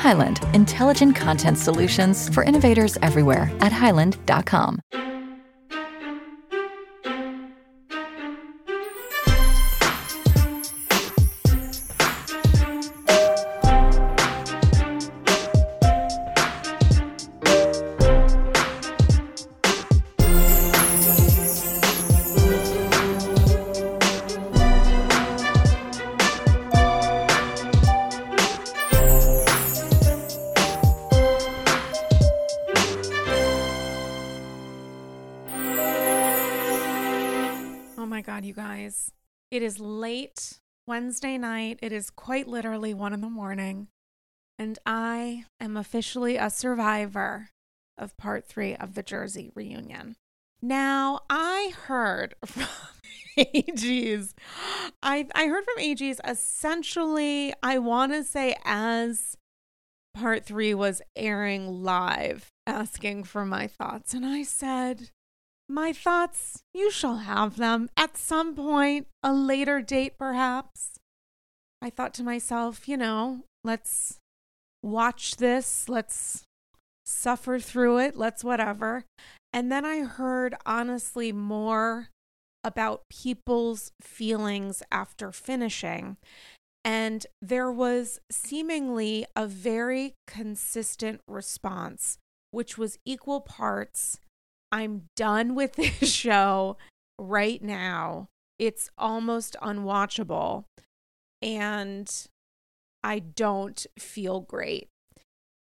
Highland, intelligent content solutions for innovators everywhere at highland.com. It is late Wednesday night. It is quite literally one in the morning. And I am officially a survivor of part three of the Jersey reunion. Now, I heard from AGs. I, I heard from AGs essentially, I want to say, as part three was airing live, asking for my thoughts. And I said, my thoughts, you shall have them at some point, a later date perhaps. I thought to myself, you know, let's watch this, let's suffer through it, let's whatever. And then I heard honestly more about people's feelings after finishing. And there was seemingly a very consistent response, which was equal parts I'm done with this show right now. It's almost unwatchable. And I don't feel great.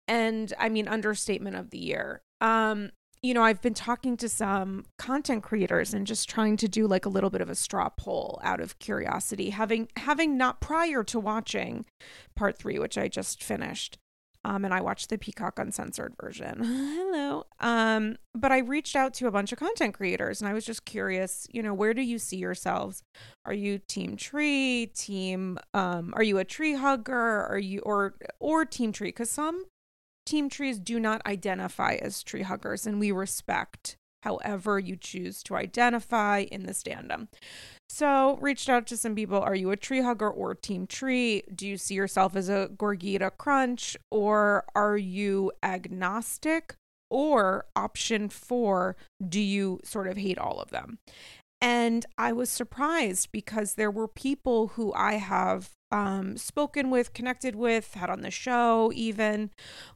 And I mean, understatement of the year. Um, you know, I've been talking to some content creators and just trying to do like a little bit of a straw poll out of curiosity, having having not prior to watching part three, which I just finished. Um, and I watched the Peacock Uncensored version. Hello. Um, but I reached out to a bunch of content creators and I was just curious, you know, where do you see yourselves? Are you team Tre, team um, are you a tree hugger? Are you or or team Tre? Because some team Tres do not identify as tree huggers, and we respect however you choose to identify in the standum. So, reached out to some people. Are you a tree hugger or team Tre? Do you see yourself as a Gorgita crunch or are you agnostic? Or option four, do you sort of hate all of them? And I was surprised because there were people who I have um, spoken with, connected with, had on the show, even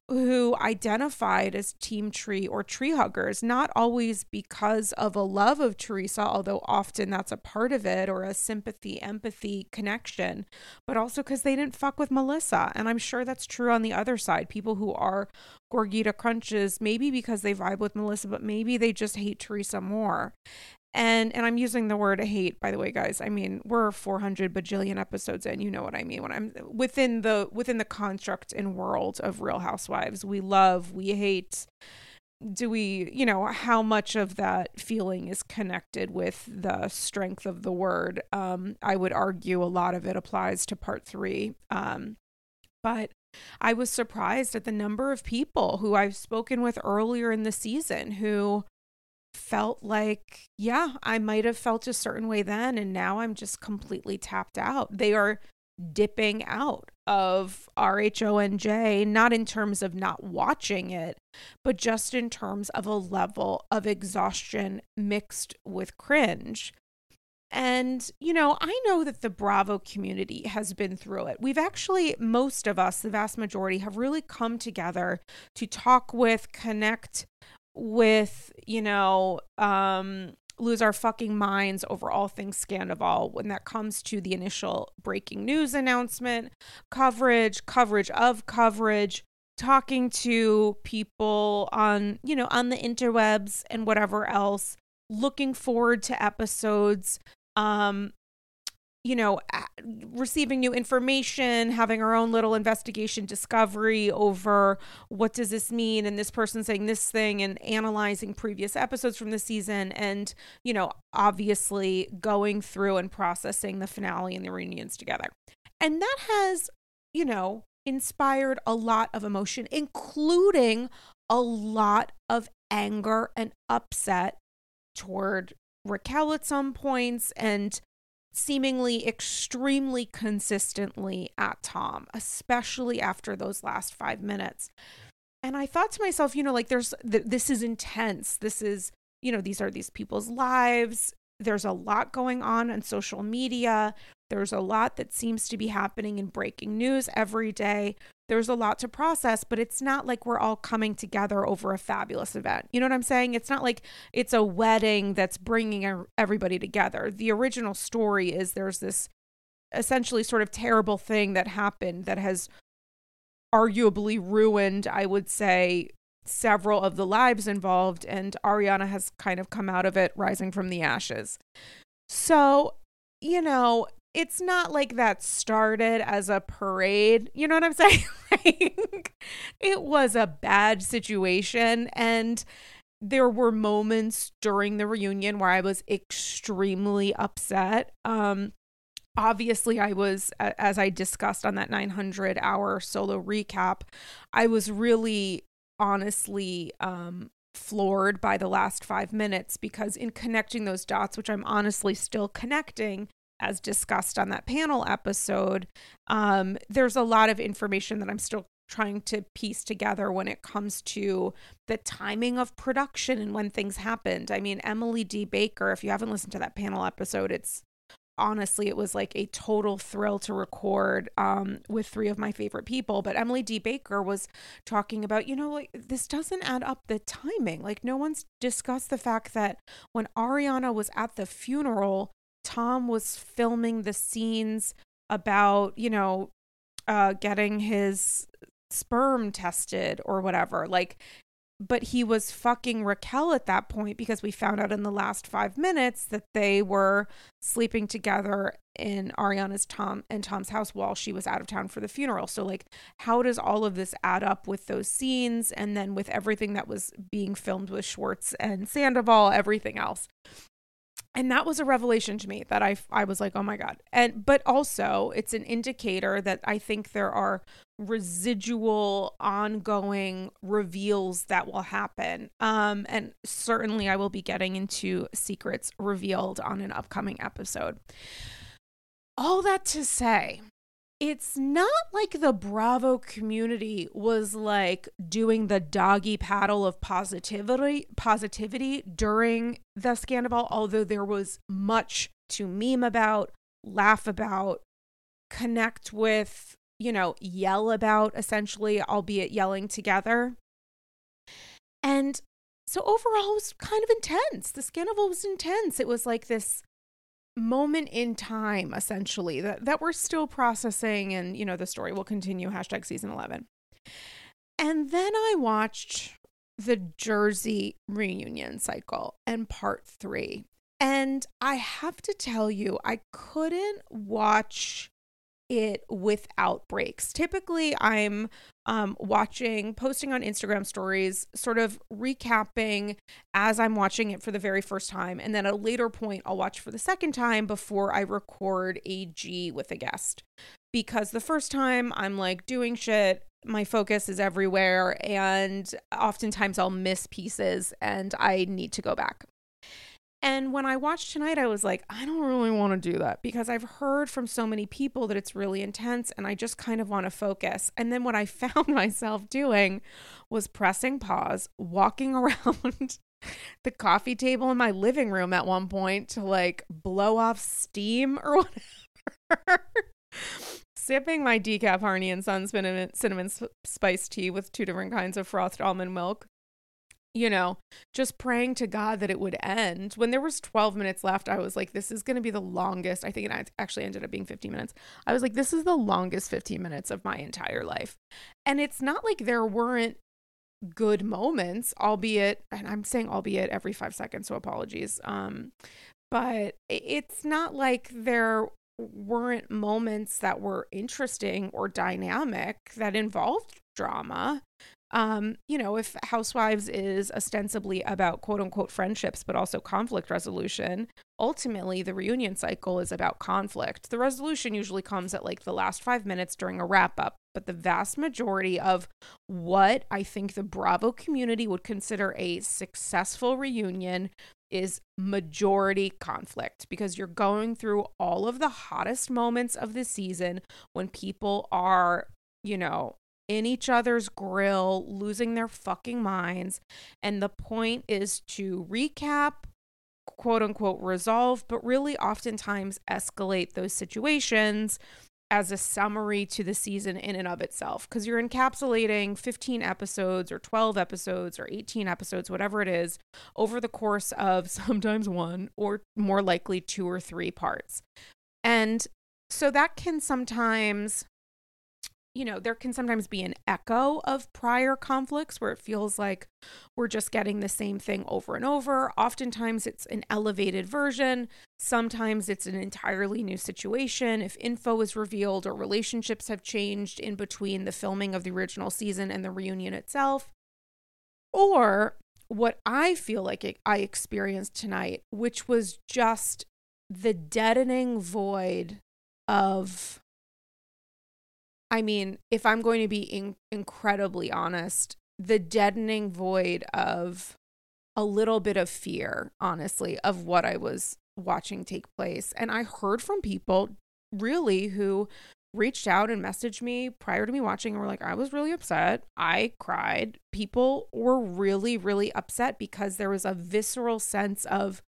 who identified as Team Tre or tree huggers, not always because of a love of Teresa, although often that's a part of it, or a sympathy, empathy connection, but also because they didn't fuck with Melissa. And I'm sure that's true on the other side. People who are Gorgita Crunches, maybe because they vibe with Melissa, but maybe they just hate Teresa more and and i'm using the word hate by the way guys. I mean we're 400 bajillion episodes in you know what i mean. When i'm within the within the construct and world of real housewives we love we hate. Do we you know how much of that feeling is connected with the strength of the word? Um i would argue a lot of it applies to part three. Um but i was surprised at the number of people who i've spoken with earlier in the season who felt like, yeah, I might have felt a certain way then, and now I'm just completely tapped out. They are dipping out of RHONJ, not in terms of not watching it, but just in terms of a level of exhaustion mixed with cringe. And, you know, I know that the Bravo community has been through it. We've actually, most of us, the vast majority, have really come together to talk with, connect with, you know, um, lose our fucking minds over all things Scandoval when that comes to the initial breaking news announcement, coverage, coverage of coverage, talking to people on, you know, on the interwebs and whatever else, looking forward to episodes. Um you know, receiving new information, having our own little investigation discovery over what does this mean and this person saying this thing and analyzing previous episodes from the season and, you know, obviously going through and processing the finale and the reunions together. And that has, you know, inspired a lot of emotion, including a lot of anger and upset toward Raquel at some points and seemingly extremely consistently at Tom, especially after those last five minutes. And I thought to myself, you know, like there's th- this is intense. This is, you know, these are these people's lives. There's a lot going on on social media. There's a lot that seems to be happening in breaking news every day there's a lot to process, but it's not like we're all coming together over a fabulous event. You know what I'm saying? It's not like it's a wedding that's bringing everybody together. The original story is there's this essentially sort of terrible thing that happened that has arguably ruined, I would say, several of the lives involved, and Ariana has kind of come out of it rising from the ashes. So, you know, it's not like that started as a parade. You know what I'm saying? like, it was a bad situation. And there were moments during the reunion where I was extremely upset. Um, obviously, I was, as I discussed on that 900 hour solo recap, I was really honestly um, floored by the last five minutes because in connecting those dots, which I'm honestly still connecting, as discussed on that panel episode, um, there's a lot of information that I'm still trying to piece together when it comes to the timing of production and when things happened. I mean, Emily D. Baker, if you haven't listened to that panel episode, it's honestly it was like a total thrill to record um, with three of my favorite people but emily d baker was talking about you know like this doesn't add up the timing like no one's discussed the fact that when ariana was at the funeral Tom was filming the scenes about, you know, uh, getting his sperm tested or whatever. Like, but he was fucking Raquel at that point because we found out in the last five minutes that they were sleeping together in Ariana's Tom and Tom's house while she was out of town for the funeral. So like how does all of this add up with those scenes and then with everything that was being filmed with Schwartz and Sandoval, everything else? And that was a revelation to me that I I was like, "Oh my god." And but also, it's an indicator that I think there are residual ongoing reveals that will happen. Um and certainly I will be getting into secrets revealed on an upcoming episode. All that to say, it's not like the Bravo community was like doing the doggy paddle of positivity positivity during the Scandoval, although there was much to meme about, laugh about, connect with, you know, yell about essentially, albeit yelling together. And so overall it was kind of intense. The Scandoval was intense. It was like this moment in time essentially that, that we're still processing and you know the story will continue hashtag season 11 and then i watched the jersey reunion cycle and part three and i have to tell you i couldn't watch it without breaks. Typically, I'm um, watching, posting on Instagram stories, sort of recapping as I'm watching it for the very first time. And then at a later point, I'll watch for the second time before I record a G with a guest. Because the first time I'm like doing shit, my focus is everywhere, and oftentimes I'll miss pieces and I need to go back. And when I watched tonight, I was like, I don't really want to do that because I've heard from so many people that it's really intense and I just kind of want to focus. And then what I found myself doing was pressing pause, walking around the coffee table in my living room at one point to like blow off steam or whatever. Sipping my decaf Harney and Son cinnamon, cinnamon spice tea with two different kinds of frothed almond milk you know, just praying to God that it would end. When there was 12 minutes left, I was like, this is going to be the longest. I think it actually ended up being 15 minutes. I was like, this is the longest 15 minutes of my entire life. And it's not like there weren't good moments, albeit, and I'm saying albeit every five seconds, so apologies. Um, but it's not like there weren't moments that were interesting or dynamic that involved drama. Um, you know, if Housewives is ostensibly about quote unquote friendships, but also conflict resolution, ultimately the reunion cycle is about conflict. The resolution usually comes at like the last five minutes during a wrap up, but the vast majority of what I think the Bravo community would consider a successful reunion is majority conflict because you're going through all of the hottest moments of the season when people are, you know, in each other's grill, losing their fucking minds. And the point is to recap, quote unquote, resolve, but really oftentimes escalate those situations as a summary to the season in and of itself because you're encapsulating 15 episodes or 12 episodes or 18 episodes, whatever it is, over the course of sometimes one or more likely two or three parts. And so that can sometimes you know, there can sometimes be an echo of prior conflicts where it feels like we're just getting the same thing over and over. Oftentimes it's an elevated version. Sometimes it's an entirely new situation. If info is revealed or relationships have changed in between the filming of the original season and the reunion itself. Or what I feel like I experienced tonight, which was just the deadening void of I mean, if I'm going to be in- incredibly honest, the deadening void of a little bit of fear, honestly, of what I was watching take place. And I heard from people really who reached out and messaged me prior to me watching and were like, I was really upset. I cried. People were really, really upset because there was a visceral sense of,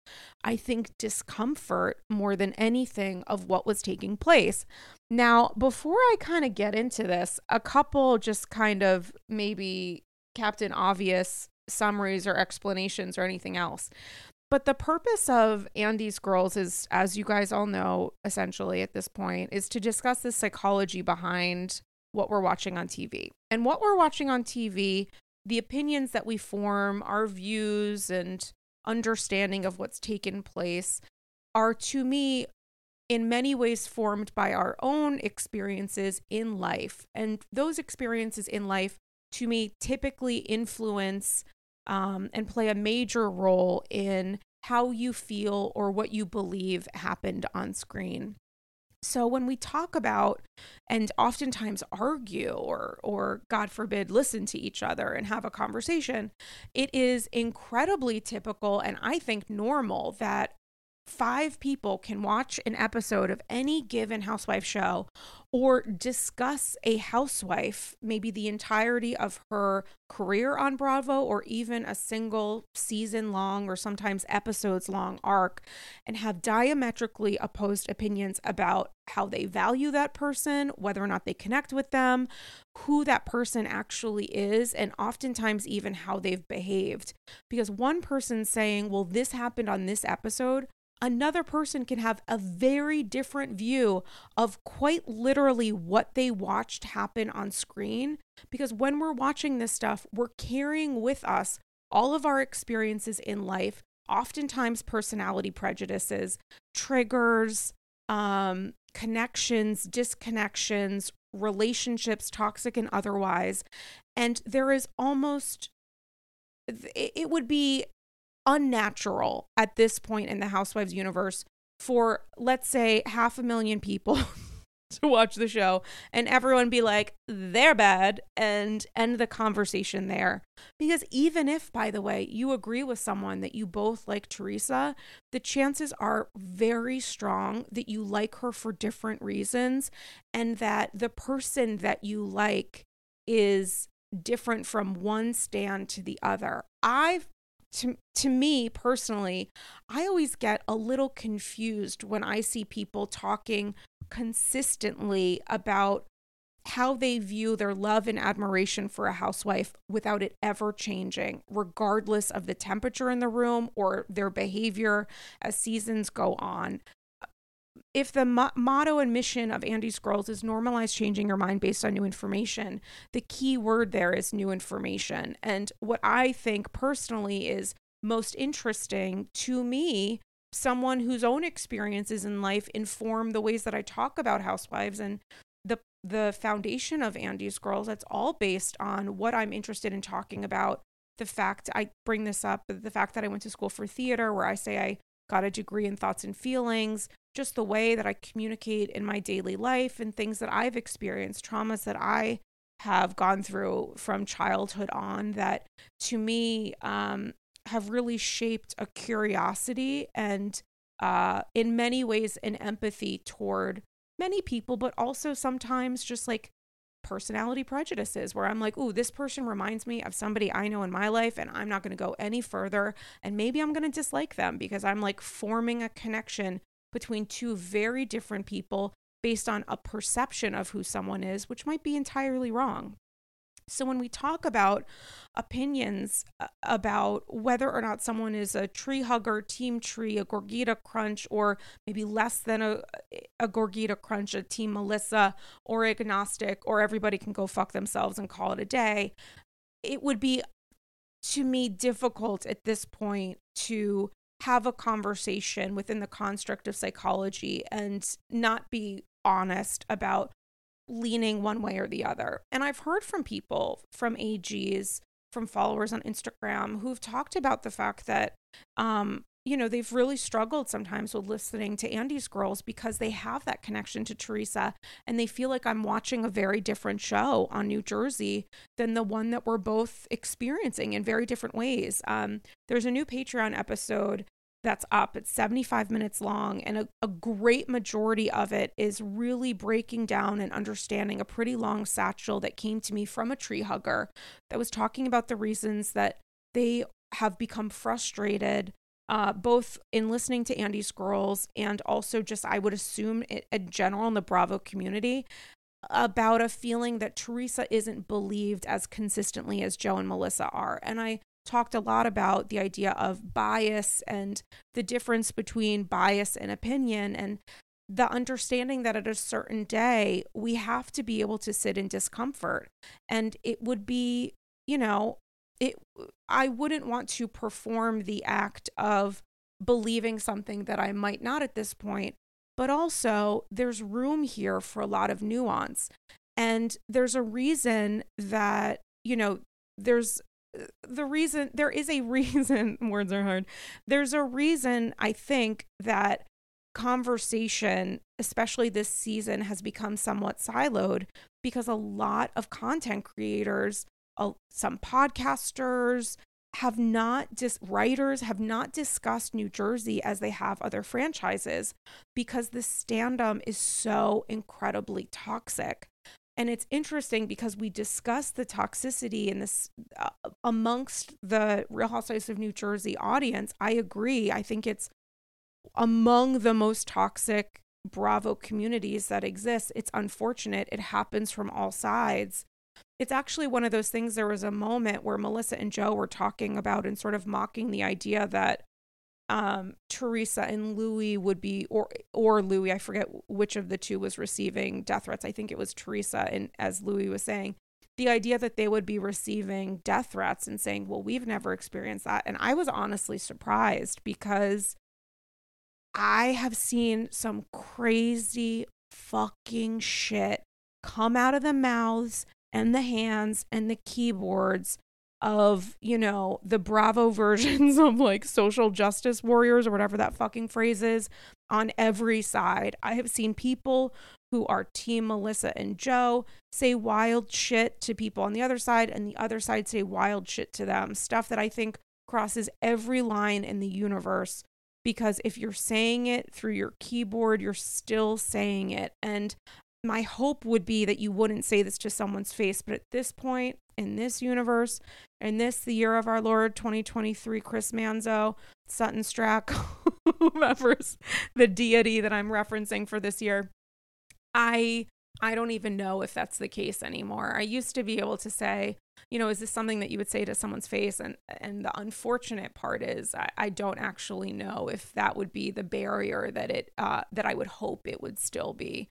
I think, discomfort more than anything of what was taking place. Now, before I kind of get into this, a couple just kind of maybe Captain Obvious summaries or explanations or anything else. But the purpose of Andy's Girls is, as you guys all know, essentially at this point, is to discuss the psychology behind what we're watching on TV. And what we're watching on TV, the opinions that we form, our views and understanding of what's taken place are to me in many ways formed by our own experiences in life. And those experiences in life, to me, typically influence um, and play a major role in how you feel or what you believe happened on screen. So when we talk about and oftentimes argue or or god forbid listen to each other and have a conversation, it is incredibly typical and I think normal that five people can watch an episode of any given housewife show or discuss a housewife, maybe the entirety of her career on Bravo or even a single season long or sometimes episodes long arc, and have diametrically opposed opinions about how they value that person, whether or not they connect with them, who that person actually is, and oftentimes even how they've behaved. Because one person saying, Well, this happened on this episode another person can have a very different view of quite literally what they watched happen on screen. Because when we're watching this stuff, we're carrying with us all of our experiences in life, oftentimes personality prejudices, triggers, um, connections, disconnections, relationships, toxic and otherwise. And there is almost, it would be unnatural at this point in the Housewives universe for, let's say, half a million people to watch the show and everyone be like, they're bad and end the conversation there. Because even if, by the way, you agree with someone that you both like Teresa, the chances are very strong that you like her for different reasons and that the person that you like is different from one stand to the other. I've to to me personally, I always get a little confused when I see people talking consistently about how they view their love and admiration for a housewife without it ever changing, regardless of the temperature in the room or their behavior as seasons go on. If the mo- motto and mission of Andy's Girls is normalize changing your mind based on new information, the key word there is new information. And what I think personally is most interesting to me someone whose own experiences in life inform the ways that I talk about housewives and the the foundation of Andy's Girls. That's all based on what I'm interested in talking about. The fact I bring this up, the fact that I went to school for theater, where I say I got a degree in thoughts and feelings, just the way that I communicate in my daily life and things that I've experienced, traumas that I have gone through from childhood on that to me um, have really shaped a curiosity and uh, in many ways an empathy toward many people, but also sometimes just like personality prejudices where I'm like, ooh, this person reminds me of somebody I know in my life, and I'm not going to go any further. And maybe I'm going to dislike them because I'm like forming a connection between two very different people based on a perception of who someone is, which might be entirely wrong. So, when we talk about opinions uh, about whether or not someone is a tree hugger, team Tre, a Gorgita crunch, or maybe less than a, a Gorgita crunch, a team Melissa, or agnostic, or everybody can go fuck themselves and call it a day, it would be to me difficult at this point to have a conversation within the construct of psychology and not be honest about leaning one way or the other. And I've heard from people, from AGs, from followers on Instagram who've talked about the fact that, um, you know, they've really struggled sometimes with listening to Andy's girls because they have that connection to Teresa and they feel like I'm watching a very different show on New Jersey than the one that we're both experiencing in very different ways. Um, there's a new Patreon episode that's up. It's 75 minutes long, and a, a great majority of it is really breaking down and understanding a pretty long satchel that came to me from a tree hugger that was talking about the reasons that they have become frustrated. Uh, both in listening to Andy's girls and also just, I would assume, in general in the Bravo community, about a feeling that Teresa isn't believed as consistently as Joe and Melissa are. And I talked a lot about the idea of bias and the difference between bias and opinion and the understanding that at a certain day we have to be able to sit in discomfort. And it would be you know it i wouldn't want to perform the act of believing something that i might not at this point but also there's room here for a lot of nuance. And there's a reason that you know there's the reason there is a reason words are hard. There's a reason i think that conversation especially this season has become somewhat siloed because a lot of content creators some podcasters have not just writers have not discussed New Jersey as they have other franchises because the standum is so incredibly toxic and it's interesting because we discussed the toxicity in this uh, amongst the Real Housewives of New Jersey audience. I agree. I think it's among the most toxic Bravo communities that exist. It's unfortunate. It happens from all sides. It's actually one of those things. There was a moment where Melissa and Joe were talking about and sort of mocking the idea that um, Teresa and Luis would be, or or Luis, I forget which of the two was receiving death threats. I think it was Teresa, and as Luis was saying, the idea that they would be receiving death threats and saying, "Well, we've never experienced that," and I was honestly surprised because I have seen some crazy fucking shit come out of the mouths and the hands and the keyboards of, you know, the Bravo versions of like social justice warriors or whatever that fucking phrase is on every side. I have seen people who are team Melissa and Joe say wild shit to people on the other side and the other side say wild shit to them. Stuff that I think crosses every line in the universe because if you're saying it through your keyboard, you're still saying it. And my hope would be that you wouldn't say this to someone's face, but at this point in this universe, in this the year of our Lord 2023, Chris Manzo, Sutton Stracke, whoever's the deity that I'm referencing for this year, I I don't even know if that's the case anymore. I used to be able to say, you know, is this something that you would say to someone's face? And and the unfortunate part is I, I don't actually know if that would be the barrier that it uh, that I would hope it would still be.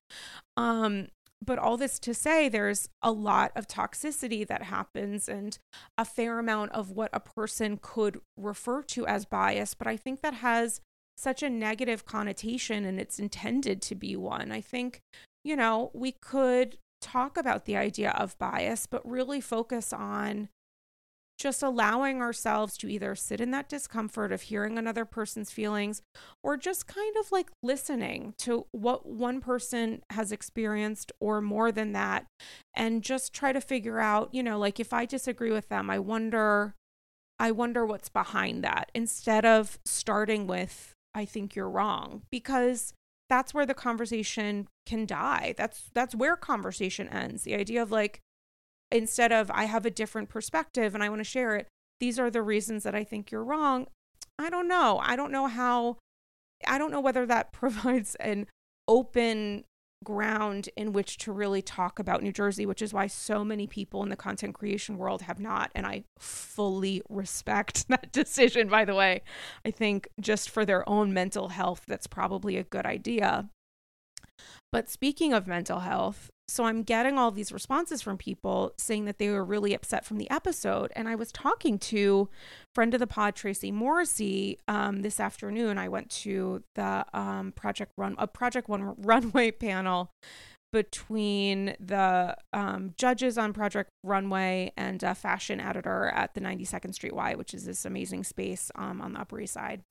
Um, but all this to say there's a lot of toxicity that happens and a fair amount of what a person could refer to as bias but i think that has such a negative connotation and it's intended to be one. I think, you know, we could talk about the idea of bias, but really focus on just allowing ourselves to either sit in that discomfort of hearing another person's feelings or just kind of like listening to what one person has experienced or more than that and just try to figure out, you know, like if I disagree with them, I wonder I wonder what's behind that instead of starting with I think you're wrong because that's where the conversation can die. That's that's where conversation ends. The idea of like instead of I have a different perspective and I want to share it, these are the reasons that I think you're wrong. I don't know. I don't know how I don't know whether that provides an open ground in which to really talk about New Jersey, which is why so many people in the content creation world have not. And I fully respect that decision, by the way. I think just for their own mental health, that's probably a good idea. But speaking of mental health, so I'm getting all these responses from people saying that they were really upset from the episode. And I was talking to friend of the pod, Tracy Morrissey, um, this afternoon. I went to the um, Project Run, a Project One Runway panel between the um, judges on Project Runway and a fashion editor at the 92nd Street Y, which is this amazing space um, on the Upper East Side.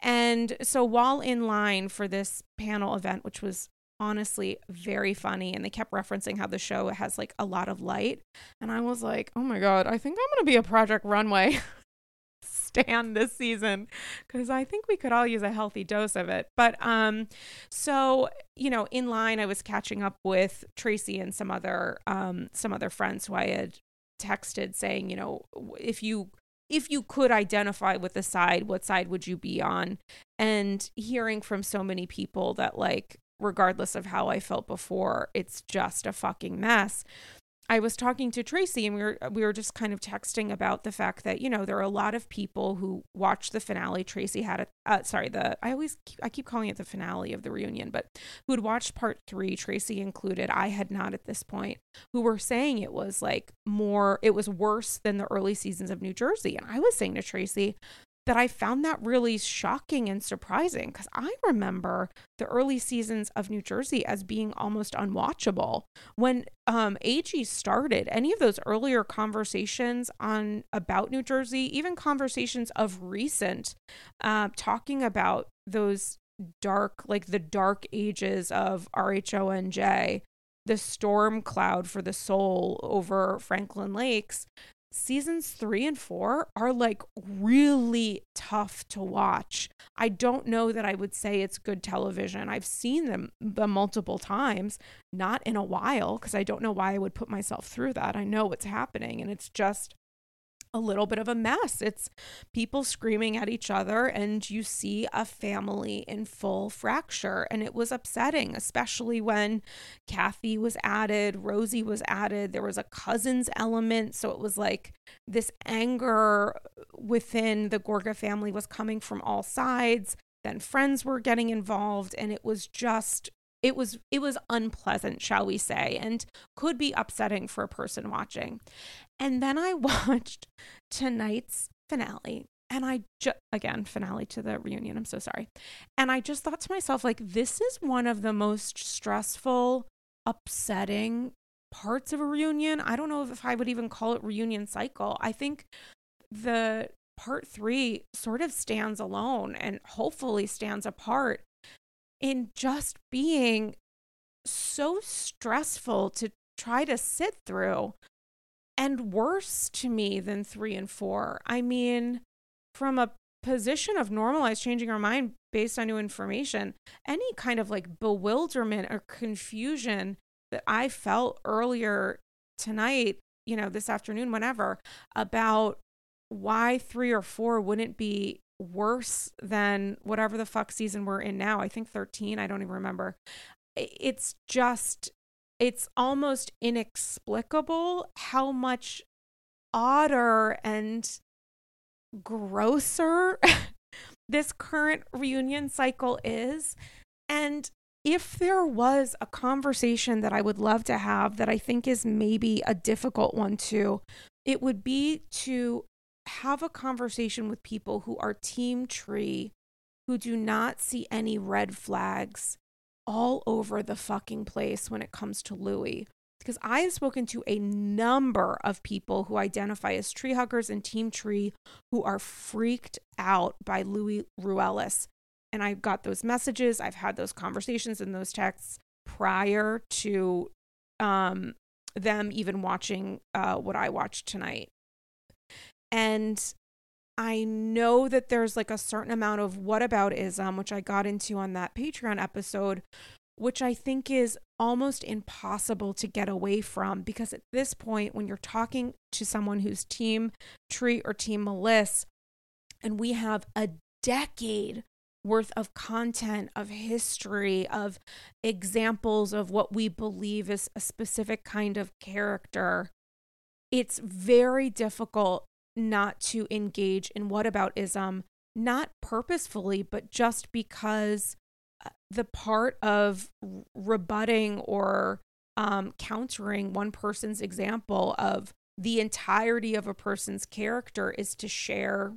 And so while in line for this panel event, which was honestly very funny and they kept referencing how the show has like a lot of light and i was like oh my god i think i'm going to be a project runway stand this season because i think we could all use a healthy dose of it but um so you know in line i was catching up with tracy and some other um some other friends who i had texted saying you know if you if you could identify with the side, what side would you be on? And hearing from so many people that like regardless of how I felt before. It's just a fucking mess. I was talking to Tracy and we were we were just kind of texting about the fact that you know there are a lot of people who watched the finale. Tracy had a uh, sorry the I always keep, I keep calling it the finale of the reunion, but who had watched part three, Tracy included. I had not at this point. Who were saying it was like more, it was worse than the early seasons of New Jersey, and I was saying to Tracy, that I found that really shocking and surprising because I remember the early seasons of New Jersey as being almost unwatchable. When um, AG started, any of those earlier conversations on about New Jersey, even conversations of recent, uh, talking about those dark, like the dark ages of RHONJ, the storm cloud for the soul over Franklin Lakes, seasons three and four are like really tough to watch. I don't know that I would say it's good television. I've seen them the multiple times, not in a while, because I don't know why I would put myself through that. I know what's happening, and it's just a little bit of a mess. It's people screaming at each other, and you see a family in full fracture. And it was upsetting, especially when Kathy was added, Rosie was added, there was a cousins element. So it was like this anger within the Gorga family was coming from all sides. Then friends were getting involved, and it was just it was it was unpleasant shall we say and could be upsetting for a person watching and then I watched tonight's finale. And I just, again, finale to the reunion. I'm so sorry. And I just thought to myself, like, this is one of the most stressful, upsetting parts of a reunion. I don't know if I would even call it reunion cycle. I think the part three sort of stands alone and hopefully stands apart in just being so stressful to try to sit through and worse to me than three and four. I mean, from a position of normalized changing our mind based on new information, any kind of like bewilderment or confusion that I felt earlier tonight, you know, this afternoon, whenever, about why three or four wouldn't be worse than whatever the fuck season we're in now. I think 13, I don't even remember. It's just it's almost inexplicable how much odder and grosser this current reunion cycle is. And if there was a conversation that I would love to have that I think is maybe a difficult one too, it would be to have a conversation with people who are team Tre who do not see any red flags all over the fucking place when it comes to Luis. Because I have spoken to a number of people who identify as tree huggers and Team Tre who are freaked out by Luis Ruelas. And I've got those messages, I've had those conversations and those texts prior to um, them even watching uh, what I watched tonight. And I know that there's like a certain amount of whataboutism, which I got into on that Patreon episode, which I think is almost impossible to get away from because at this point, when you're talking to someone who's team Tre or team Melissa, and we have a decade worth of content, of history, of examples of what we believe is a specific kind of character, it's very difficult not to engage in whataboutism, not purposefully, but just because uh, the part of rebutting or um, countering one person's example of the entirety of a person's character is to share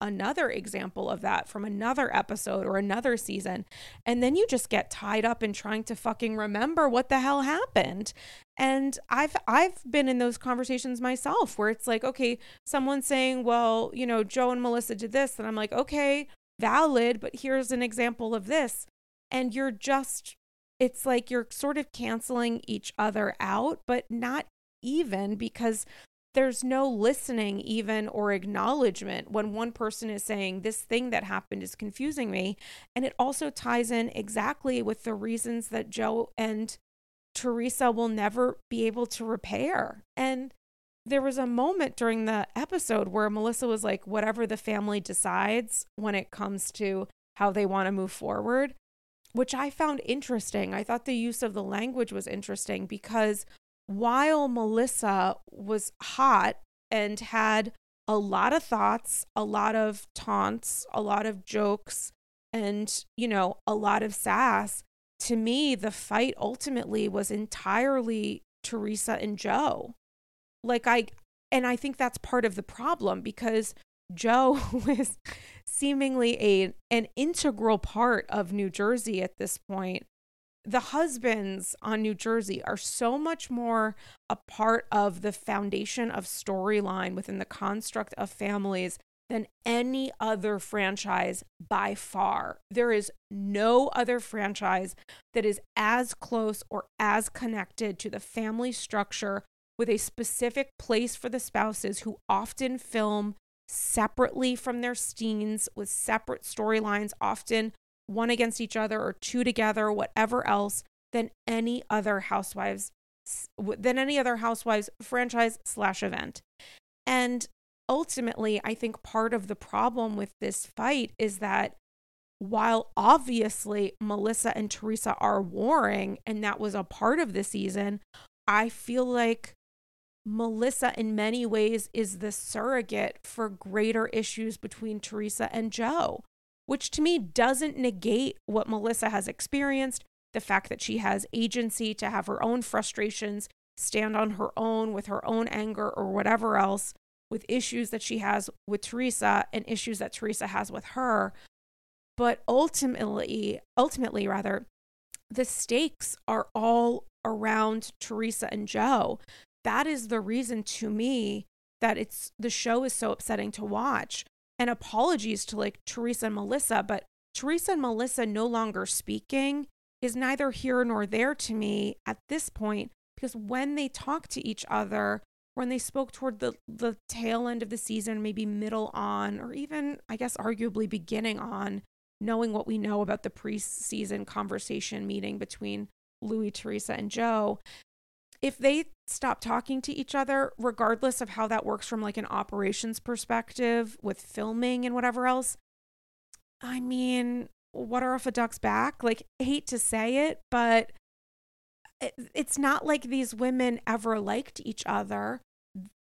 another example of that from another episode or another season. And then you just get tied up in trying to fucking remember what the hell happened. And I've I've been in those conversations myself where it's like, okay, someone's saying, well, you know, Joe and Melissa did this. And I'm like, okay, valid, but here's an example of this. And you're just it's like you're sort of canceling each other out, but not even because there's no listening even or acknowledgement when one person is saying this thing that happened is confusing me and it also ties in exactly with the reasons that Joe and Teresa will never be able to repair and there was a moment during the episode where Melissa was like whatever the family decides when it comes to how they want to move forward which I found interesting. I thought the use of the language was interesting because while Melissa was hot and had a lot of thoughts, a lot of taunts, a lot of jokes, and, you know, a lot of sass, to me, the fight ultimately was entirely Teresa and Joe. Like, I, and I think that's part of the problem because Joe was seemingly a an integral part of New Jersey at this point the husbands on New Jersey are so much more a part of the foundation of storyline within the construct of families than any other franchise by far. There is no other franchise that is as close or as connected to the family structure with a specific place for the spouses who often film separately from their scenes with separate storylines, often one against each other or two together, whatever else, than any other housewives than any other housewives franchise slash event. And ultimately, I think part of the problem with this fight is that while obviously Melissa and Teresa are warring, and that was a part of the season, I feel like Melissa, in many ways, is the surrogate for greater issues between Teresa and Joe which to me doesn't negate what Melissa has experienced, the fact that she has agency to have her own frustrations, stand on her own with her own anger or whatever else, with issues that she has with Teresa and issues that Teresa has with her. But ultimately, ultimately, rather, the stakes are all around Teresa and Joe. That is the reason to me that it's the show is so upsetting to watch and apologies to like Teresa and Melissa, but Teresa and Melissa no longer speaking is neither here nor there to me at this point because when they talk to each other, when they spoke toward the the tail end of the season, maybe middle on, or even I guess arguably beginning on, knowing what we know about the preseason conversation meeting between Luis, Teresa, and Joe, if they stop talking to each other, regardless of how that works from like an operations perspective with filming and whatever else, I mean, what are off a duck's back? Like, hate to say it, but it's not like these women ever liked each other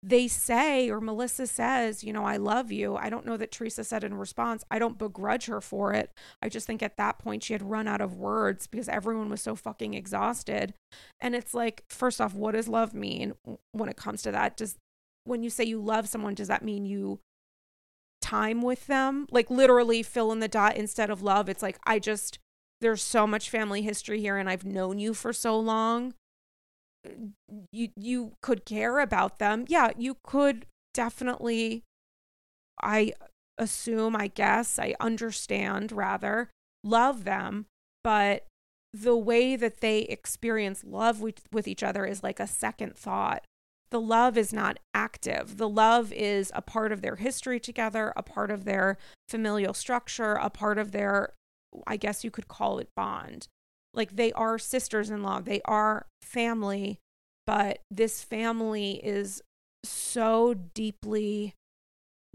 they say, or Melissa says, you know, I love you. I don't know that Teresa said in response, I don't begrudge her for it. I just think at that point she had run out of words because everyone was so fucking exhausted. And it's like, first off, what does love mean when it comes to that? Does, when you say you love someone, does that mean you time with them. Like literally fill in the dot instead of love. It's like I just there's so much family history here and I've known you for so long. You you could care about them. Yeah, you could definitely I assume, I guess, I understand rather, love them, but the way that they experience love with, with each other is like a second thought. The love is not active. The love is a part of their history together, a part of their familial structure, a part of their, I guess you could call it bond. Like they are sisters in law, they are family, but this family is so deeply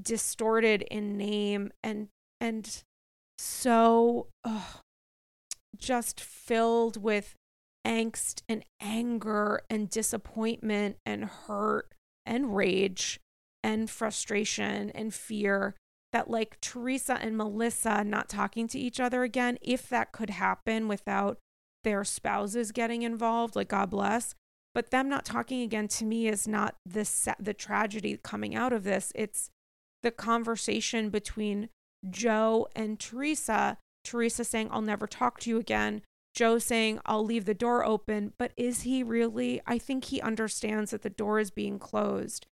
distorted in name and and so just filled with angst and anger and disappointment and hurt and rage and frustration and fear that like Teresa and Melissa not talking to each other again if that could happen without their spouses getting involved like god bless but them not talking again to me is not the the tragedy coming out of this it's the conversation between Joe and Teresa. Teresa saying, I'll never talk to you again. Joe saying, I'll leave the door open. But is he really? I think he understands that the door is being closed.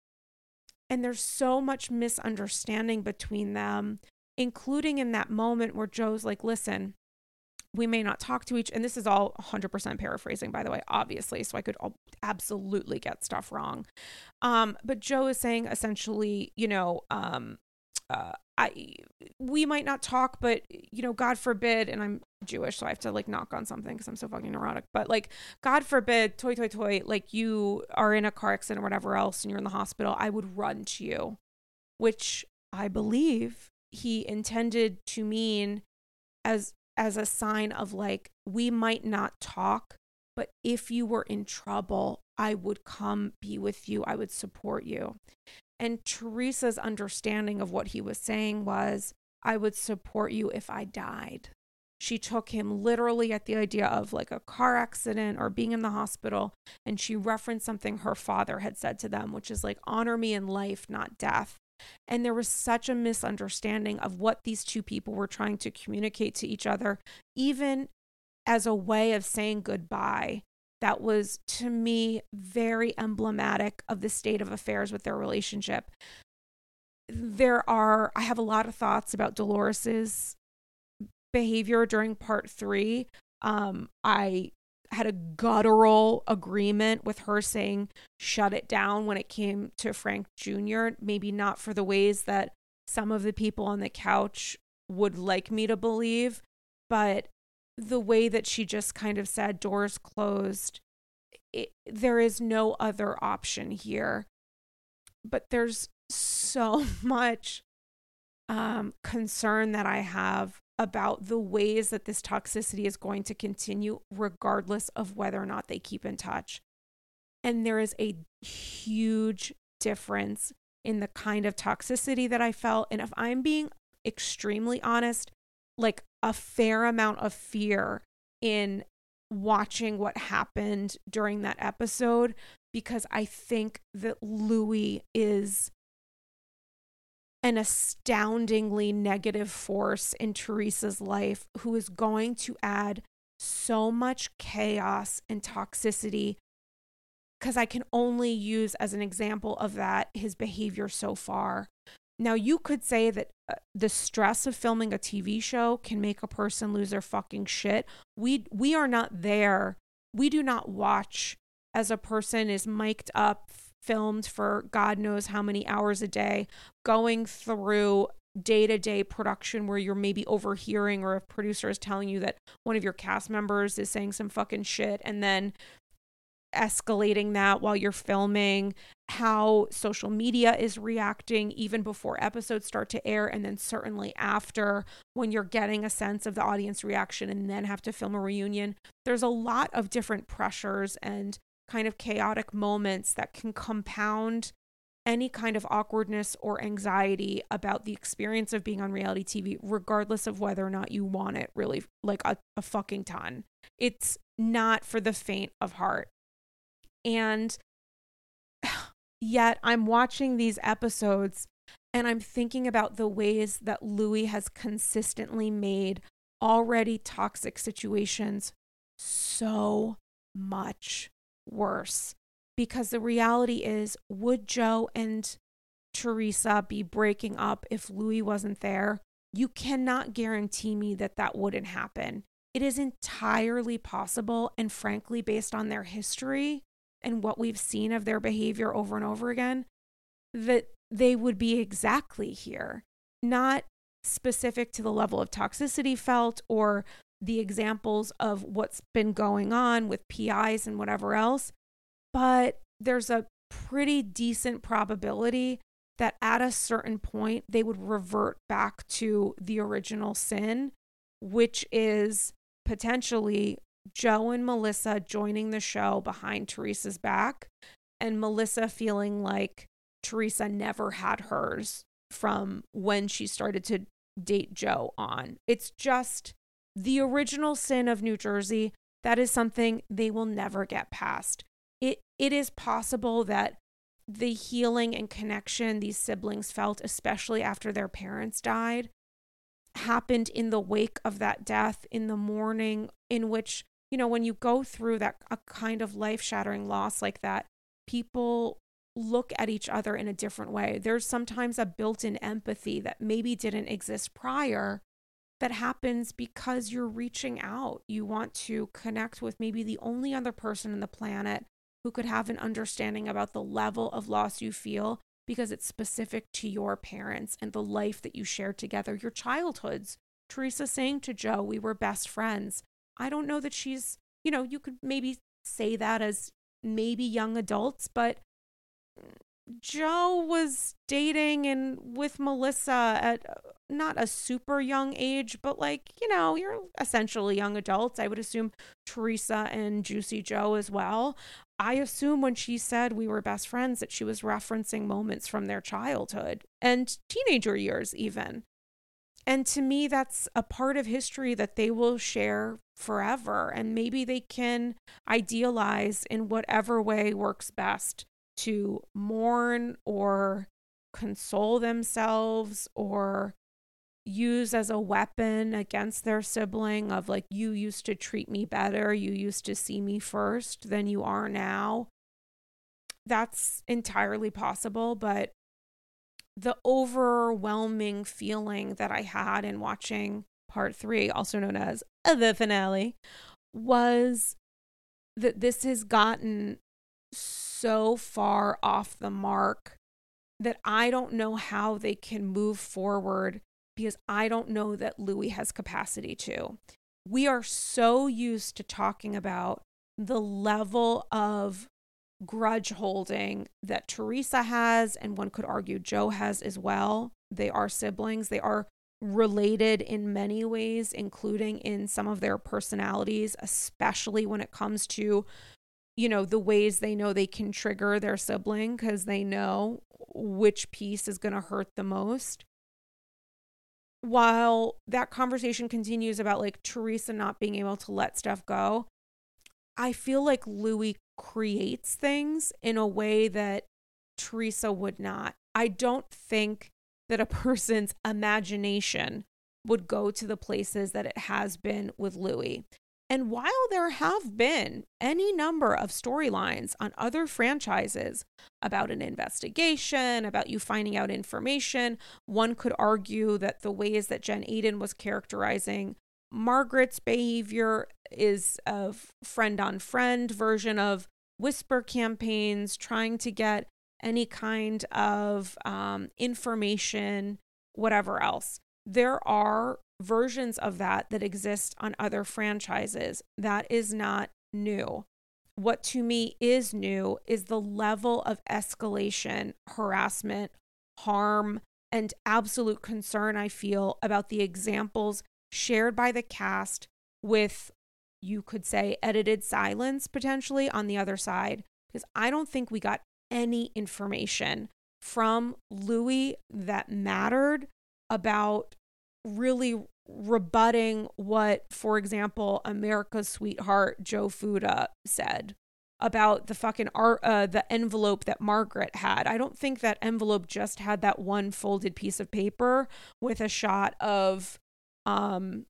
And there's so much misunderstanding between them, including in that moment where Joe's like, listen, we may not talk to each and this is all 100% paraphrasing by the way obviously so i could absolutely get stuff wrong. Um but joe is saying essentially you know um uh i we might not talk but you know god forbid and i'm jewish so i have to like knock on something because i'm so fucking neurotic but like god forbid toy toy toy like you are in a car accident or whatever else and you're in the hospital i would run to you which i believe he intended to mean as as a sign of like, we might not talk, but if you were in trouble, I would come be with you, I would support you. And Teresa's understanding of what he was saying was, I would support you if I died. She took him literally at the idea of like a car accident or being in the hospital. And she referenced something her father had said to them, which is like, honor me in life, not death. And there was such a misunderstanding of what these two people were trying to communicate to each other, even as a way of saying goodbye. That was to me very emblematic of the state of affairs with their relationship. There are, I have a lot of thoughts about Dolores's behavior during part three. Um, I had a guttural agreement with her saying shut it down when it came to Frank Jr. Maybe not for the ways that some of the people on the couch would like me to believe, but the way that she just kind of said doors closed, it, there is no other option here. But there's so much um, concern that I have about the ways that this toxicity is going to continue, regardless of whether or not they keep in touch. And there is a huge difference in the kind of toxicity that I felt. And if I'm being extremely honest, like a fair amount of fear in watching what happened during that episode because I think that Luis is an astoundingly negative force in Teresa's life who is going to add so much chaos and toxicity. Because I can only use as an example of that his behavior so far. Now, you could say that uh, the stress of filming a TV show can make a person lose their fucking shit. We we are not there. We do not watch as a person is mic'd up, filmed for God knows how many hours a day, going through day to day production where you're maybe overhearing or a producer is telling you that one of your cast members is saying some fucking shit and then escalating that while you're filming, how social media is reacting even before episodes start to air, and then certainly after when you're getting a sense of the audience reaction and then have to film a reunion. There's a lot of different pressures and kind of chaotic moments that can compound any kind of awkwardness or anxiety about the experience of being on reality TV, regardless of whether or not you want it really like a, a fucking ton. It's not for the faint of heart. And yet I'm watching these episodes And I'm thinking about the ways that Luis has consistently made already toxic situations so much worse. Because the reality is, would Joe and Teresa be breaking up if Luis wasn't there? You cannot guarantee me that that wouldn't happen. It is entirely possible, and frankly, based on their history and what we've seen of their behavior over and over again, that they would be exactly here. Not specific to the level of toxicity felt or the examples of what's been going on with PIs and whatever else, but there's a pretty decent probability that at a certain point they would revert back to the original sin, which is potentially Joe and Melissa joining the show behind Teresa's back, and Melissa feeling like Teresa never had hers from when she started to date Joe on. It's just the original sin of New Jersey. That is something they will never get past. It it is possible that the healing and connection these siblings felt, especially after their parents died, happened in the wake of that death, in the morning, in which, you know, when you go through that a kind of life shattering loss like that, people look at each other in a different way. There's sometimes a built in empathy that maybe didn't exist prior that happens because you're reaching out. You want to connect with maybe the only other person in the planet who could have an understanding about the level of loss you feel because it's specific to your parents and the life that you shared together, your childhoods. Teresa saying to Joe, We were best friends. I don't know that she's, you know, you could maybe say that as maybe young adults, but Joe was dating and with Melissa at not a super young age, but like, you know, you're essentially young adults. I would assume Teresa and Juicy Joe as well. I assume when she said we were best friends that she was referencing moments from their childhood and teenager years, even. And to me, that's a part of history that they will share forever. And maybe they can idealize in whatever way works best to mourn or console themselves or use as a weapon against their sibling of like you used to treat me better. You used to see me first than you are now. That's entirely possible but the overwhelming feeling that i had in watching part 3 also known as the finale was that this has gotten so far off the mark that I don't know how they can move forward because I don't know that Luis has capacity to. We are so used to talking about the level of grudge holding that Teresa has, and one could argue Joe has as well. They are siblings, they are related in many ways, including in some of their personalities, especially when it comes to you know, the ways they know they can trigger their sibling because they know which piece is going to hurt the most. While that conversation continues about like Teresa not being able to let stuff go, I feel like Luis creates things in a way that Teresa would not. I don't think that a person's imagination would go to the places that it has been with Luis. And while there have been any number of storylines on other franchises about an investigation, about you finding out information, one could argue that the ways that Jen Aydin was characterizing Margaret's behavior is a friend on friend version of whisper campaigns, trying to get any kind of um, information, whatever else. There are versions of that that exist on other franchises. That is not new. What to me is new is the level of escalation, harassment, harm, and absolute concern I feel about the examples shared by the cast with, you could say, edited silence potentially on the other side. Because I don't think we got any information from Luis that mattered about really rebutting what, for example, America's sweetheart John Fuda said. about the fucking art, uh, the envelope that Margaret had. I don't think that envelope just had that one folded piece of paper with a shot of um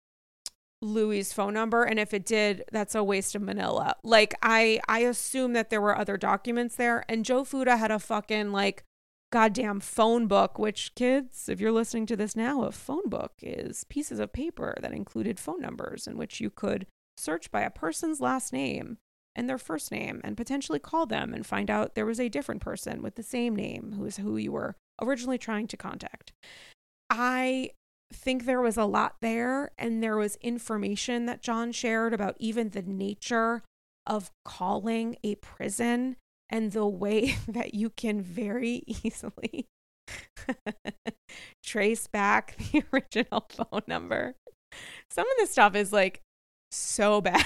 Luis's phone number and if it did that's a waste of manila. Like I I assume that there were other documents there and John Fuda had a fucking like goddamn phone book which kids if you're listening to this now a phone book is pieces of paper that included phone numbers in which you could search by a person's last name and their first name and potentially call them and find out there was a different person with the same name who is who you were originally trying to contact. I think there was a lot there and there was information that John shared about even the nature of calling a prison and the way that you can very easily trace back the original phone number. Some of this stuff is like so bad.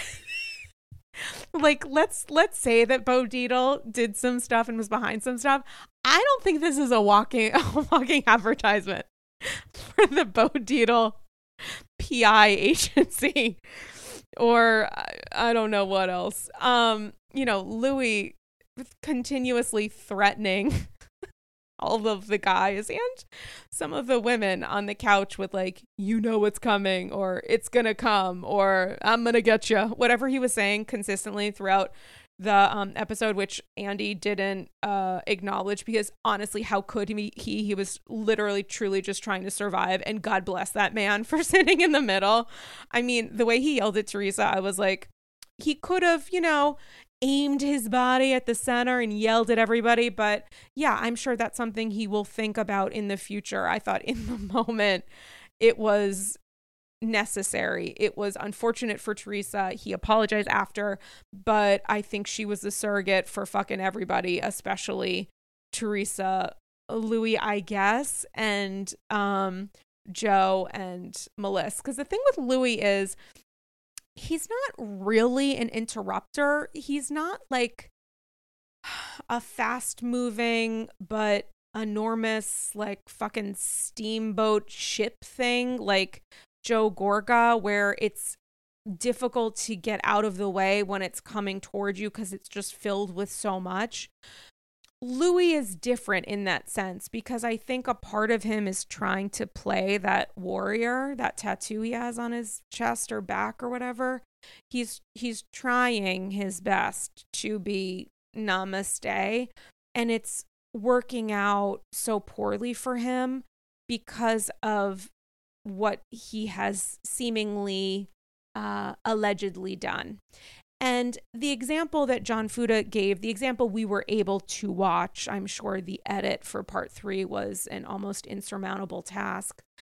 like let's let's say that Bo Dietl did some stuff and was behind some stuff. I don't think this is a walking a walking advertisement for the Bo Dietl PI agency or I don't know what else. Um, you know, Luis continuously threatening all of the guys and some of the women on the couch with like you know what's coming or it's gonna come or i'm gonna get you whatever he was saying consistently throughout the um, episode which andy didn't uh, acknowledge because honestly how could he? He he was literally truly just trying to survive and god bless that man for sitting in the middle. I mean the way he yelled at teresa i was like he could have, you know, aimed his body at the center and yelled at everybody. But yeah, I'm sure that's something he will think about in the future. I thought in the moment it was necessary. It was unfortunate for Teresa. He apologized after, but I think she was the surrogate for fucking everybody, especially Teresa, Luis, I guess, and um Joe and Melissa. Because the thing with Luis is he's not really an interrupter. He's not like a fast moving but enormous like fucking steamboat ship thing like Joe Gorga where it's difficult to get out of the way when it's coming towards you cuz it's just filled with so much. Luis is different in that sense because I think a part of him is trying to play that warrior, that tattoo he has on his chest or back or whatever. He's he's trying his best to be namaste and it's working out so poorly for him because of what he has seemingly uh, allegedly done. And the example that John Fuda gave, the example we were able to watch, I'm sure the edit for part three was an almost insurmountable task.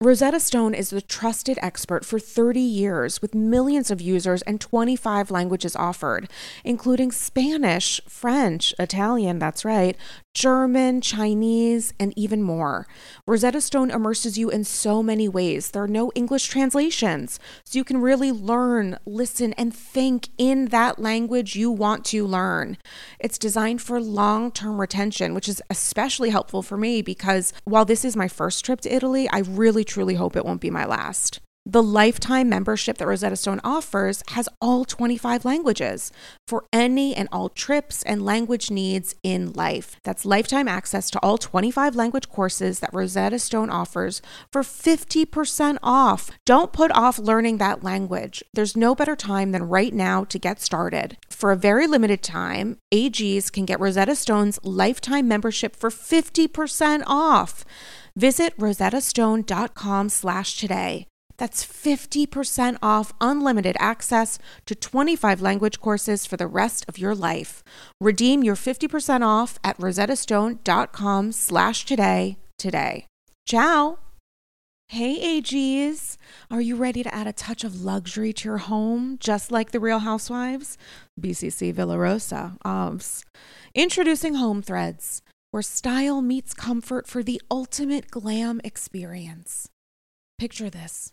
Rosetta Stone is the trusted expert for 30 years with millions of users and 25 languages offered, including Spanish, French, Italian, that's right, German, Chinese, and even more. Rosetta Stone immerses you in so many ways. There are no English translations, so you can really learn, listen, and think in that language you want to learn. It's designed for long term retention, which is especially helpful for me because while this is my first trip to Italy, I really truly hope it won't be my last. The lifetime membership that Rosetta Stone offers has all 25 languages for any and all trips and language needs in life. That's lifetime access to all 25 language courses that Rosetta Stone offers for 50% off. Don't put off learning that language. There's no better time than right now to get started. For a very limited time, AGs can get Rosetta Stone's lifetime membership for 50% off. Visit rosettastone.com slash today. That's 50% off unlimited access to 25 language courses for the rest of your life. Redeem your 50% off at rosettastone.com slash today today. Ciao! Hey AGs, are you ready to add a touch of luxury to your home, just like the Real Housewives? BCC Villarosa, OBS. Introducing Home Threads, where style meets comfort for the ultimate glam experience. Picture this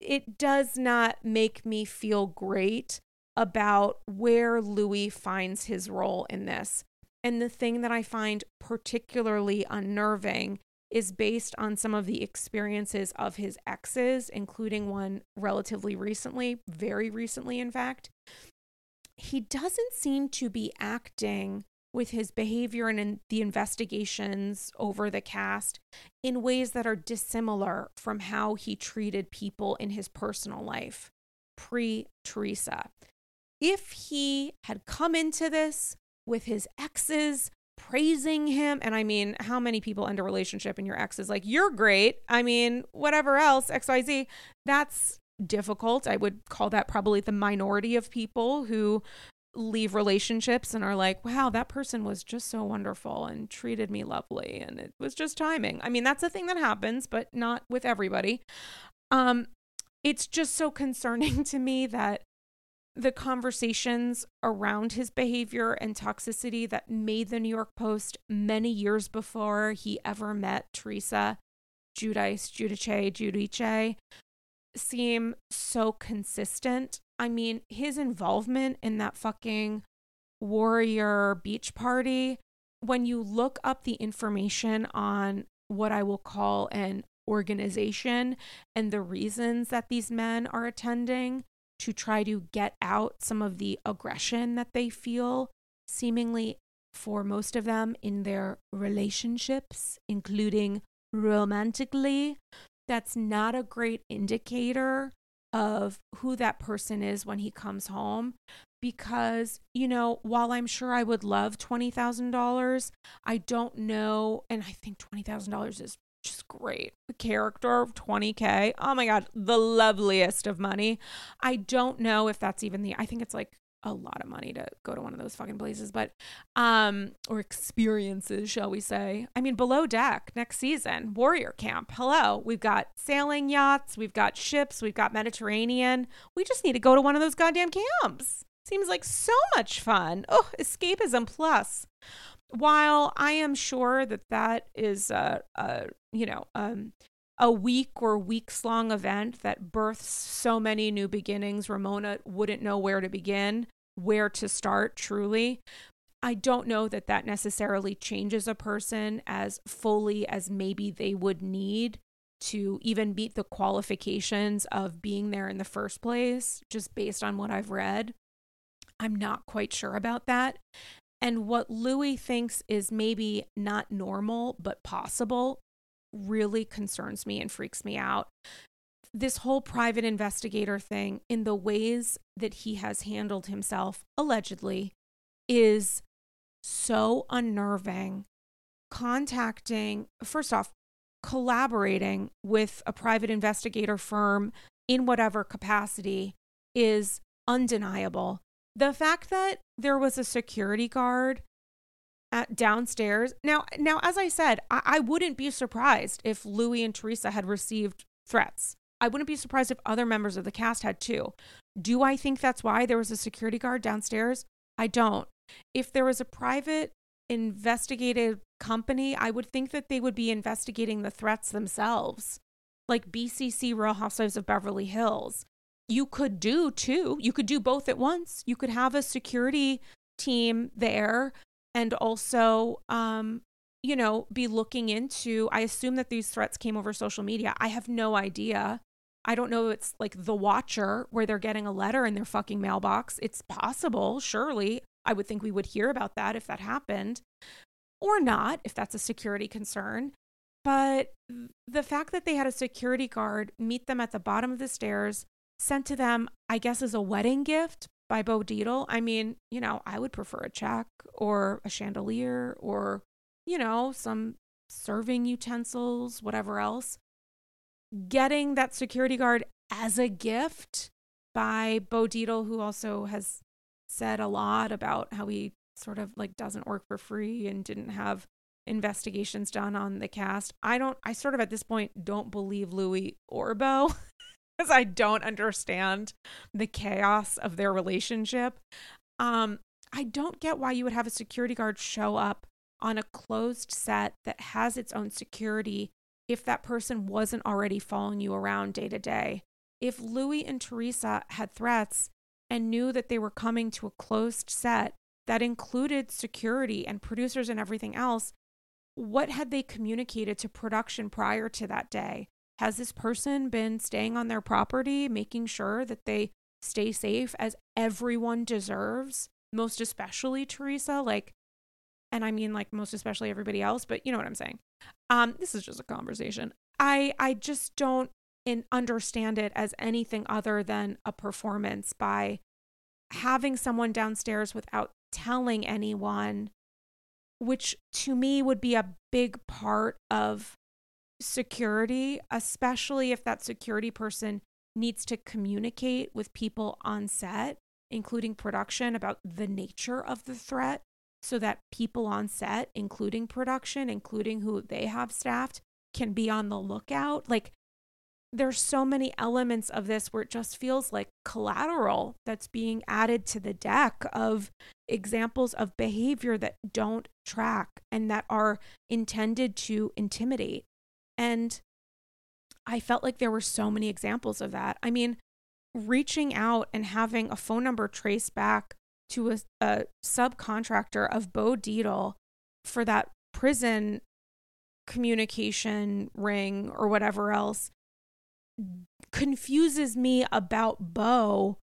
it does not make me feel great about where Luis finds his role in this. And the thing that I find particularly unnerving is based on some of the experiences of his exes, including one relatively recently, very recently, in fact. He doesn't seem to be acting with his behavior and in the investigations over the cast in ways that are dissimilar from how he treated people in his personal life pre Teresa. If he had come into this with his exes praising him, and I mean, how many people end a relationship and your ex is like, you're great. I mean, whatever else, XYZ, that's difficult. I would call that probably the minority of people who leave relationships and are like, wow, that person was just so wonderful and treated me lovely and it was just timing. I mean, that's a thing that happens, but not with everybody. Um it's just so concerning to me that the conversations around his behavior and toxicity that made the New York Post many years before he ever met Teresa Judice, Judice, Giudice seem so consistent. I mean, his involvement in that fucking warrior beach party, when you look up the information on what I will call an organization and the reasons that these men are attending to try to get out some of the aggression that they feel, seemingly for most of them in their relationships, including romantically, that's not a great indicator of who that person is when he comes home because you know while i'm sure i would love $20000 i don't know and i think $20000 is just great the character of 20k oh my god the loveliest of money. I don't know if that's even the i think it's like a lot of money to go to one of those fucking places, but um or experiences, shall we say. I mean, below deck next season, Warrior Camp. Hello. We've got sailing yachts, we've got ships, we've got Mediterranean. We just need to go to one of those goddamn camps. Seems like so much fun. Oh, escapism plus. While I am sure that that is a, a you know, um a week or weeks long event that births so many new beginnings, Ramona wouldn't know where to begin, where to start truly. I don't know that that necessarily changes a person as fully as maybe they would need to even meet the qualifications of being there in the first place, just based on what I've read. I'm not quite sure about that. And what Luis thinks is maybe not normal, but possible really concerns me and freaks me out. This whole private investigator thing, in the ways that he has handled himself, allegedly, is so unnerving. Contacting, first off, collaborating with a private investigator firm in whatever capacity is undeniable. The fact that there was a security guard at downstairs. Now, now, as I said, I, I wouldn't be surprised if Luis and Teresa had received threats. I wouldn't be surprised if other members of the cast had too. Do I think that's why there was a security guard downstairs? I don't. If there was a private investigative company, I would think that they would be investigating the threats themselves, like BCC Real Housewives of Beverly Hills. You could do too. You could do both at once. You could have a security team there and also um you know be looking into i assume that these threats came over social media. I have no idea. I don't know it's like the watcher where they're getting a letter in their fucking mailbox. It's possible surely. I would think we would hear about that if that happened or not if that's a security concern. But the fact that they had a security guard meet them at the bottom of the stairs sent to them i guess as a wedding gift by Bo Dietl, I mean, you know, I would prefer a check or a chandelier or, you know, some serving utensils, whatever else. Getting that security guard as a gift by Bo Dietl, who also has said a lot about how he sort of like doesn't work for free and didn't have investigations done on the cast. I don't, I sort of at this point don't believe Luis or Bo. because I don't understand the chaos of their relationship. Um, I don't get why you would have a security guard show up on a closed set that has its own security if that person wasn't already following you around day to day. If Luis and Teresa had threats and knew that they were coming to a closed set that included security and producers and everything else, what had they communicated to production prior to that day? Has this person been staying on their property, making sure that they stay safe as everyone deserves, most especially Teresa? Like, and I mean like most especially everybody else, but you know what I'm saying. Um, this is just a conversation. I I just don't in understand it as anything other than a performance by having someone downstairs without telling anyone, which to me would be a big part of security, especially if that security person needs to communicate with people on set, including production, about the nature of the threat so that people on set, including production, including who they have staffed, can be on the lookout. Like, there's so many elements of this where it just feels like collateral that's being added to the deck of examples of behavior that don't track and that are intended to intimidate. And I felt like there were so many examples of that. I mean, reaching out and having a phone number traced back to a, a subcontractor of Bo Dietl for that prison communication ring or whatever else confuses me about Bo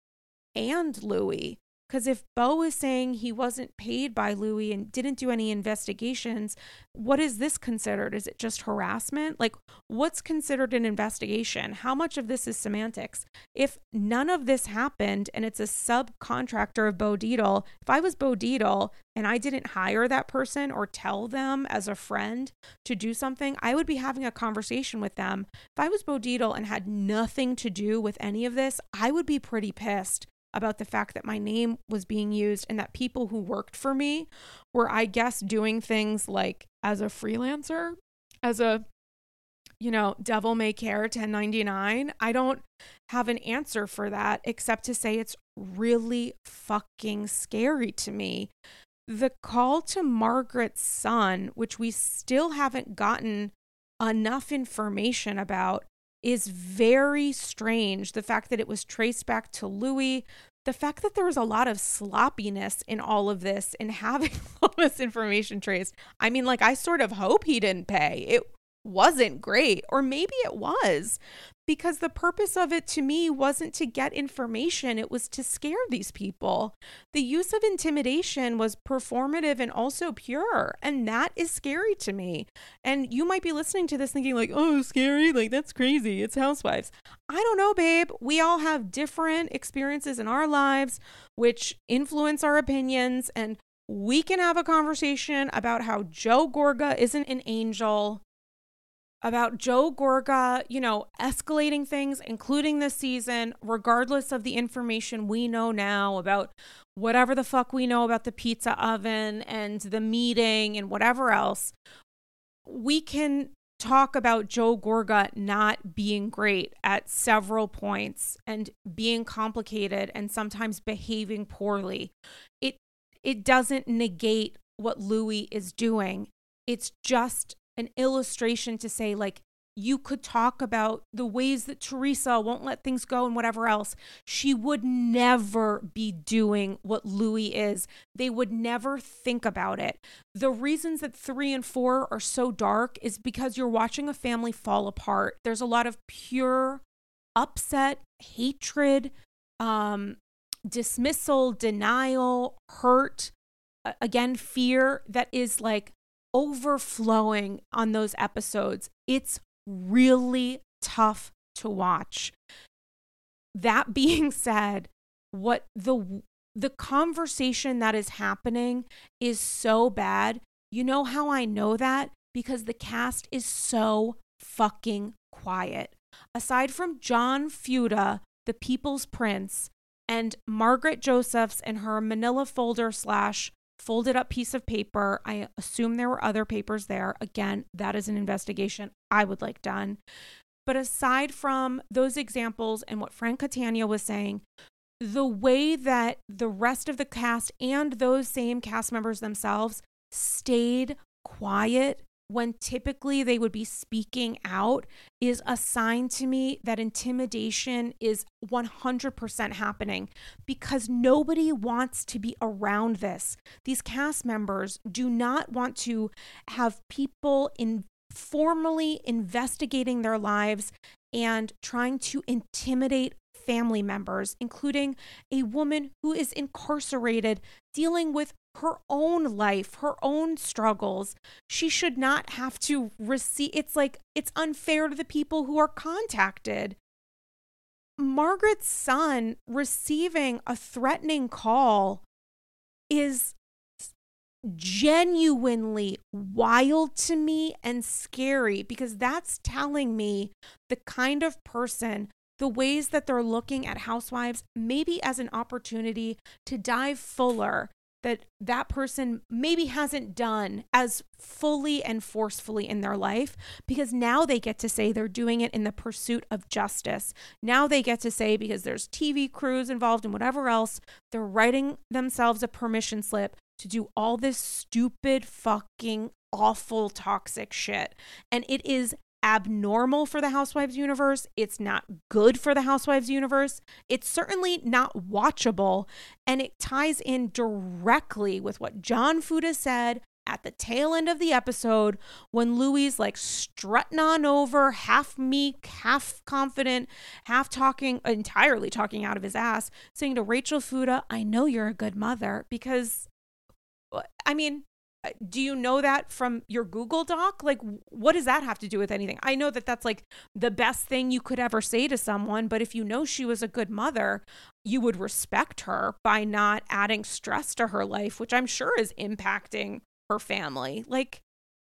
and Luis because if Bo is saying he wasn't paid by Luis and didn't do any investigations, what is this considered? Is it just harassment? Like, what's considered an investigation? How much of this is semantics? If none of this happened and it's a subcontractor of Bo Dietl, if I was Bo Dietl and I didn't hire that person or tell them as a friend to do something, I would be having a conversation with them. If I was Bo Dietl and had nothing to do with any of this, I would be pretty pissed about the fact that my name was being used and that people who worked for me were, I guess, doing things like as a freelancer, as a you know, devil may care 1099. I don't have an answer for that except to say it's really fucking scary to me. The call to Margaret's son, which we still haven't gotten enough information about, is very strange. The fact that it was traced back to Luis, the fact that there was a lot of sloppiness in all of this and having all this information traced. I mean, like, I sort of hope he didn't pay. It wasn't great, or maybe it was, because the purpose of it to me wasn't to get information, it was to scare these people. The use of intimidation was performative and also pure, and that is scary to me. And you might be listening to this thinking, like, oh, scary, like that's crazy, it's housewives. I don't know, babe. We all have different experiences in our lives which influence our opinions, and we can have a conversation about how Joe Gorga isn't an angel about Joe Gorga, you know, escalating things, including this season, regardless of the information we know now about whatever the fuck we know about the pizza oven and the meeting and whatever else. We can talk about Joe Gorga not being great at several points and being complicated and sometimes behaving poorly. It it doesn't negate what Luis is doing. It's just an illustration to say, like, you could talk about the ways that Teresa won't let things go and whatever else. She would never be doing what Luis is. They would never think about it. The reasons that three and four are so dark is because you're watching a family fall apart. There's a lot of pure upset, hatred, um, dismissal, denial, hurt, again, fear that is like overflowing on those episodes. It's really tough to watch. That being said, what the the conversation that is happening is so bad. You know how I know that? Because the cast is so fucking quiet. Aside from John Fuda, the People's Prince, and Margaret Josephs and her manila folder slash folded up piece of paper. I assume there were other papers there. Again, that is an investigation I would like done. But aside from those examples and what Frank Catania was saying, the way that the rest of the cast and those same cast members themselves stayed quiet when typically they would be speaking out is a sign to me that intimidation is 100% happening because nobody wants to be around this. These cast members do not want to have people in formally investigating their lives and trying to intimidate family members, including a woman who is incarcerated dealing with her own life, her own struggles. She should not have to receive it's like it's unfair to the people who are contacted. Margaret's son receiving a threatening call is genuinely wild to me and scary because that's telling me the kind of person the ways that they're looking at housewives maybe as an opportunity to dive fuller that that person maybe hasn't done as fully and forcefully in their life because now they get to say they're doing it in the pursuit of justice. Now they get to say because there's TV crews involved and whatever else, they're writing themselves a permission slip to do all this stupid fucking awful toxic shit. And it is abnormal for the Housewives universe. It's not good for the Housewives universe. It's certainly not watchable. And it ties in directly with what John Fuda said at the tail end of the episode when Luis like strutting on over, half meek, half confident, half talking, entirely talking out of his ass, saying to Rachel Fuda, I know you're a good mother because I mean, uh, Uh, do you know that from your Google Doc? Like, what does that have to do with anything? I know that that's like the best thing you could ever say to someone, but if you know she was a good mother, you would respect her by not adding stress to her life, which I'm sure is impacting her family. Like,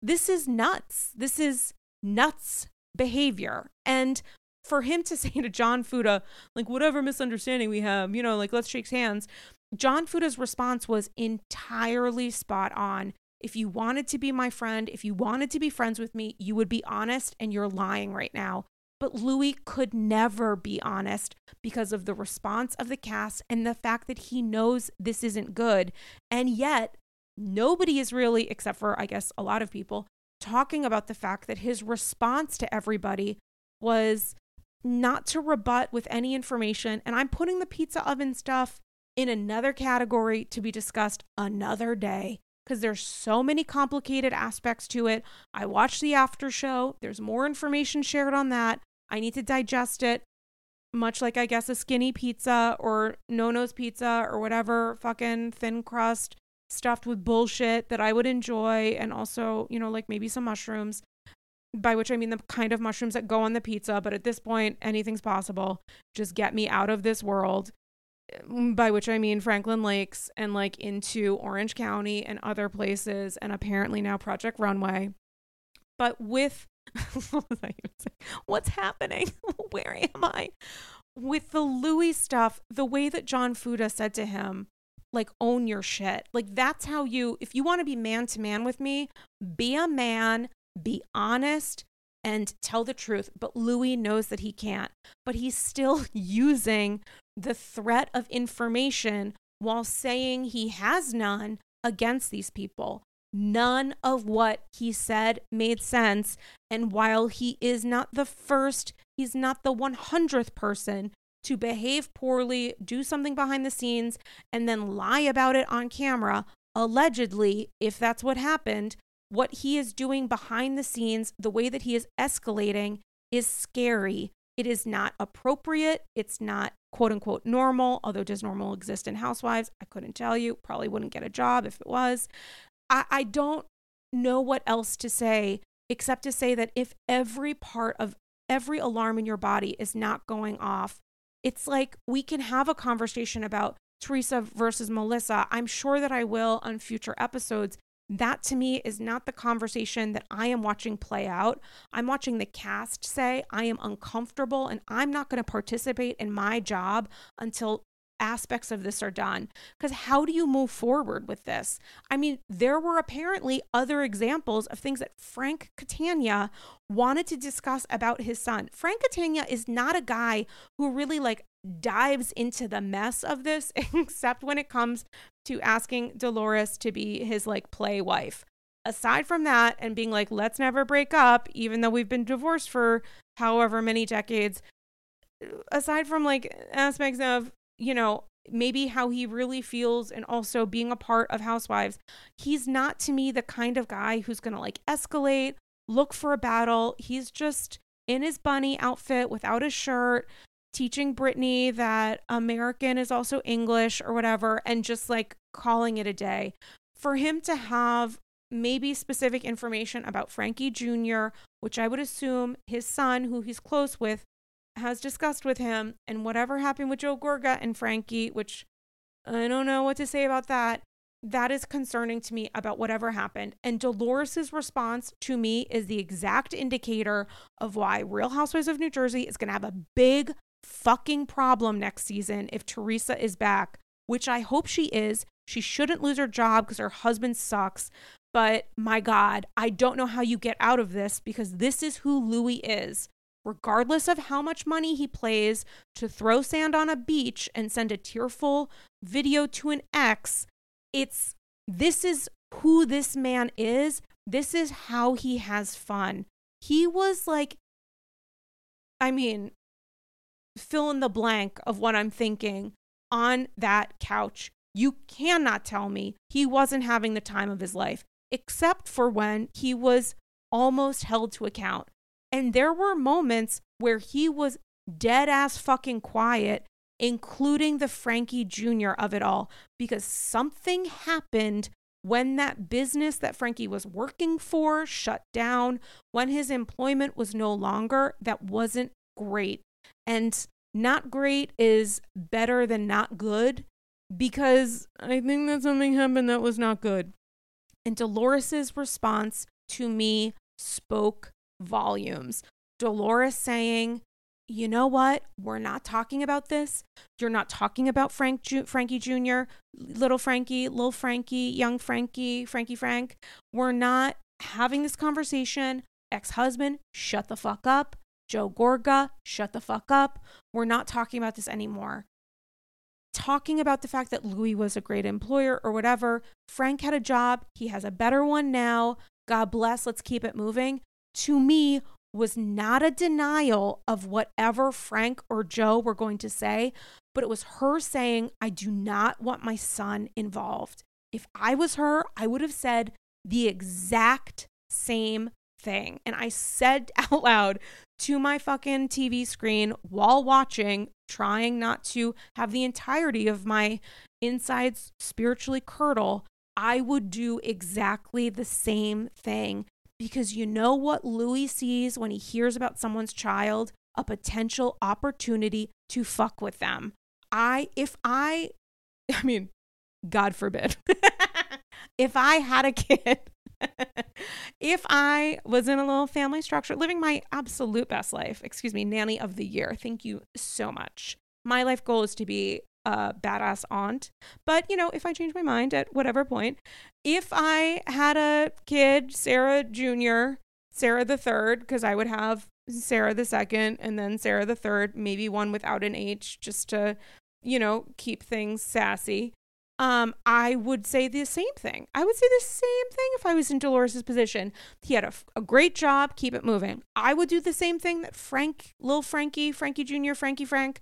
this is nuts. This is nuts behavior. And for him to say to John Fuda, like, whatever misunderstanding we have, you know, like, let's shake hands. John Fuda's response was entirely spot on. If you wanted to be my friend, if you wanted to be friends with me, you would be honest and you're lying right now. But Luis could never be honest because of the response of the cast and the fact that he knows this isn't good. And yet, nobody is really, except for, I guess, a lot of people, talking about the fact that his response to everybody was not to rebut with any information. And I'm putting the pizza oven stuff in another category to be discussed another day because there's so many complicated aspects to it. I watched the after show. There's more information shared on that. I need to digest it, much like I guess a skinny pizza or Nono's pizza or whatever fucking thin crust stuffed with bullshit that I would enjoy and also, you know, like maybe some mushrooms by which I mean the kind of mushrooms that go on the pizza, but at this point, anything's possible. Just get me out of this world. By which I mean Franklin Lakes and like into Orange County and other places, and apparently now Project Runway. But with what's happening? Where am I? With the Luis stuff, the way that John Fuda said to him, like own your shit. Like that's how you if you want to be man to man with me, be a man, be honest and tell the truth. But Luis knows that he can't. But he's still using the threat of information while saying he has none against these people. None of what he said made sense. And while he is not the first, he's not the 100th person to behave poorly, do something behind the scenes, and then lie about it on camera, allegedly, if that's what happened, what he is doing behind the scenes, the way that he is escalating is scary. It is not appropriate. It's not quote unquote normal, although does normal exist in housewives? I couldn't tell you. Probably wouldn't get a job if it was. I, I don't know what else to say except to say that if every part of every alarm in your body is not going off, it's like we can have a conversation about Teresa versus Melissa. I'm sure that I will on future episodes. That to me is not the conversation that I am watching play out. I'm watching the cast say, I am uncomfortable and I'm not going to participate in my job until aspects of this are done. Because how do you move forward with this? I mean, there were apparently other examples of things that Frank Catania wanted to discuss about his son. Frank Catania is not a guy who really like dives into the mess of this, except when it comes to asking Dolores to be his like play wife. Aside from that, and being like, let's never break up, even though we've been divorced for however many decades, aside from like aspects of, you know, maybe how he really feels and also being a part of Housewives, he's not to me the kind of guy who's to like escalate, look for a battle. He's just in his bunny outfit without a shirt, teaching Brittany that American is also English or whatever, and just like calling it a day. For him to have maybe specific information about Frankie Jr., which I would assume his son, who he's close with, has discussed with him, and whatever happened with Joe Gorga and Frankie, which I don't know what to say about that. That is concerning to me about whatever happened. And Dolores's response to me is the exact indicator of why Real Housewives of New Jersey is going to have a big fucking problem next season if Teresa is back, which I hope she is. She shouldn't lose her job because her husband sucks. But my God, I don't know how you get out of this because this is who Luis is. Regardless of how much money he plays to throw sand on a beach and send a tearful video to an ex, it's this is who this man is. This is how he has fun. He was like, I mean, fill in the blank of what I'm thinking on that couch. You cannot tell me he wasn't having the time of his life, except for when he was almost held to account. And there were moments where he was dead ass fucking quiet, including the Frankie Jr. of it all, because something happened when that business that Frankie was working for shut down, when his employment was no longer, that wasn't great. And not great is better than not good because I think that something happened that was not good. And Dolores's response to me spoke volumes. Dolores saying, you know what? We're not talking about this. You're not talking about Frank Ju- Frankie Jr., little Frankie, little Frankie, young Frankie, Frankie Frank. We're not having this conversation. Ex husband, shut the fuck up. Joe Gorga, shut the fuck up. We're not talking about this anymore. Talking about the fact that Luis was a great employer or whatever. Frank had a job. He has a better one now. God bless. Let's keep it moving. To me, was not a denial of whatever Frank or Joe were going to say, but it was her saying, I do not want my son involved. If I was her, I would have said the exact same thing. And I said out loud to my fucking TV screen while watching, trying not to have the entirety of my insides spiritually curdle. I would do exactly the same thing because you know what Luis sees when he hears about someone's child? A potential opportunity to fuck with them. I, if I, I mean, God forbid, if I had a kid, if I was in a little family structure, living my absolute best life, excuse me, nanny of the year, thank you so much. My life goal is to be a badass aunt. But, you know, if I change my mind at whatever point, if I had a kid, Sarah Jr., Sarah the third, because I would have Sarah the second and then Sarah the third, maybe one without an H just to, you know, keep things sassy. Um, I would say the same thing. I would say the same thing if I was in Dolores's position. He had a, a great job, keep it moving. I would do the same thing that Frank, little Frankie, Frankie Jr., Frankie Frank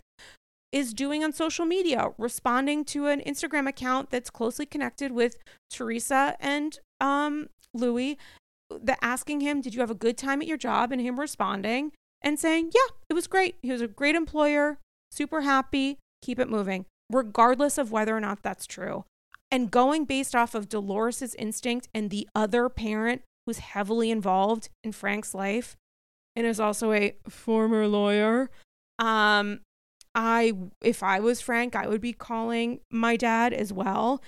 is doing on social media, responding to an Instagram account that's closely connected with Teresa and um, Luis, the asking him, "Did you have a good time at your job?" and him responding and saying, "Yeah, it was great. He was a great employer, super happy. Keep it moving." Regardless of whether or not that's true. And going based off of Dolores's instinct and the other parent who's heavily involved in Frank's life and is also a former lawyer, um, I if I was Frank, I would be calling my dad as well.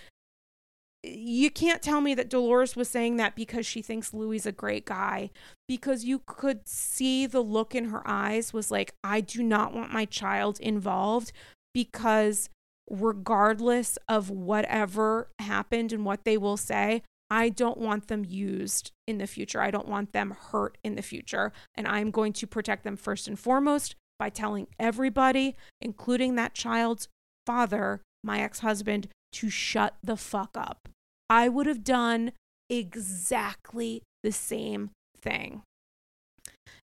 You can't tell me that Dolores was saying that because she thinks Luis a great guy because you could see the look in her eyes was like I do not want my child involved because regardless of whatever happened and what they will say, I don't want them used in the future. I don't want them hurt in the future. And I'm going to protect them first and foremost by telling everybody, including that child's father, my ex husband, to shut the fuck up. I would have done exactly the same thing.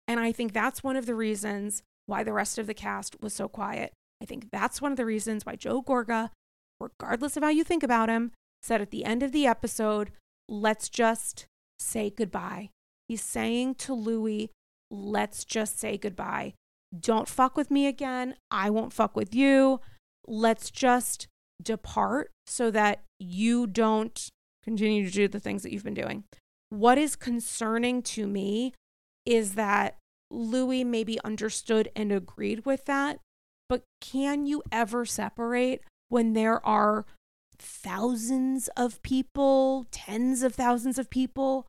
And I think that's one of the reasons why the rest of the cast was so quiet. I think that's one of the reasons why Joe Gorga, regardless of how you think about him, said at the end of the episode, let's just say goodbye. He's saying to Luis, let's just say goodbye don't fuck with me again. I won't fuck with you. Let's just depart so that you don't continue to do the things that you've been doing. What is concerning to me is that Luis maybe understood and agreed with that, but can you ever separate when there are thousands of people, tens of thousands of people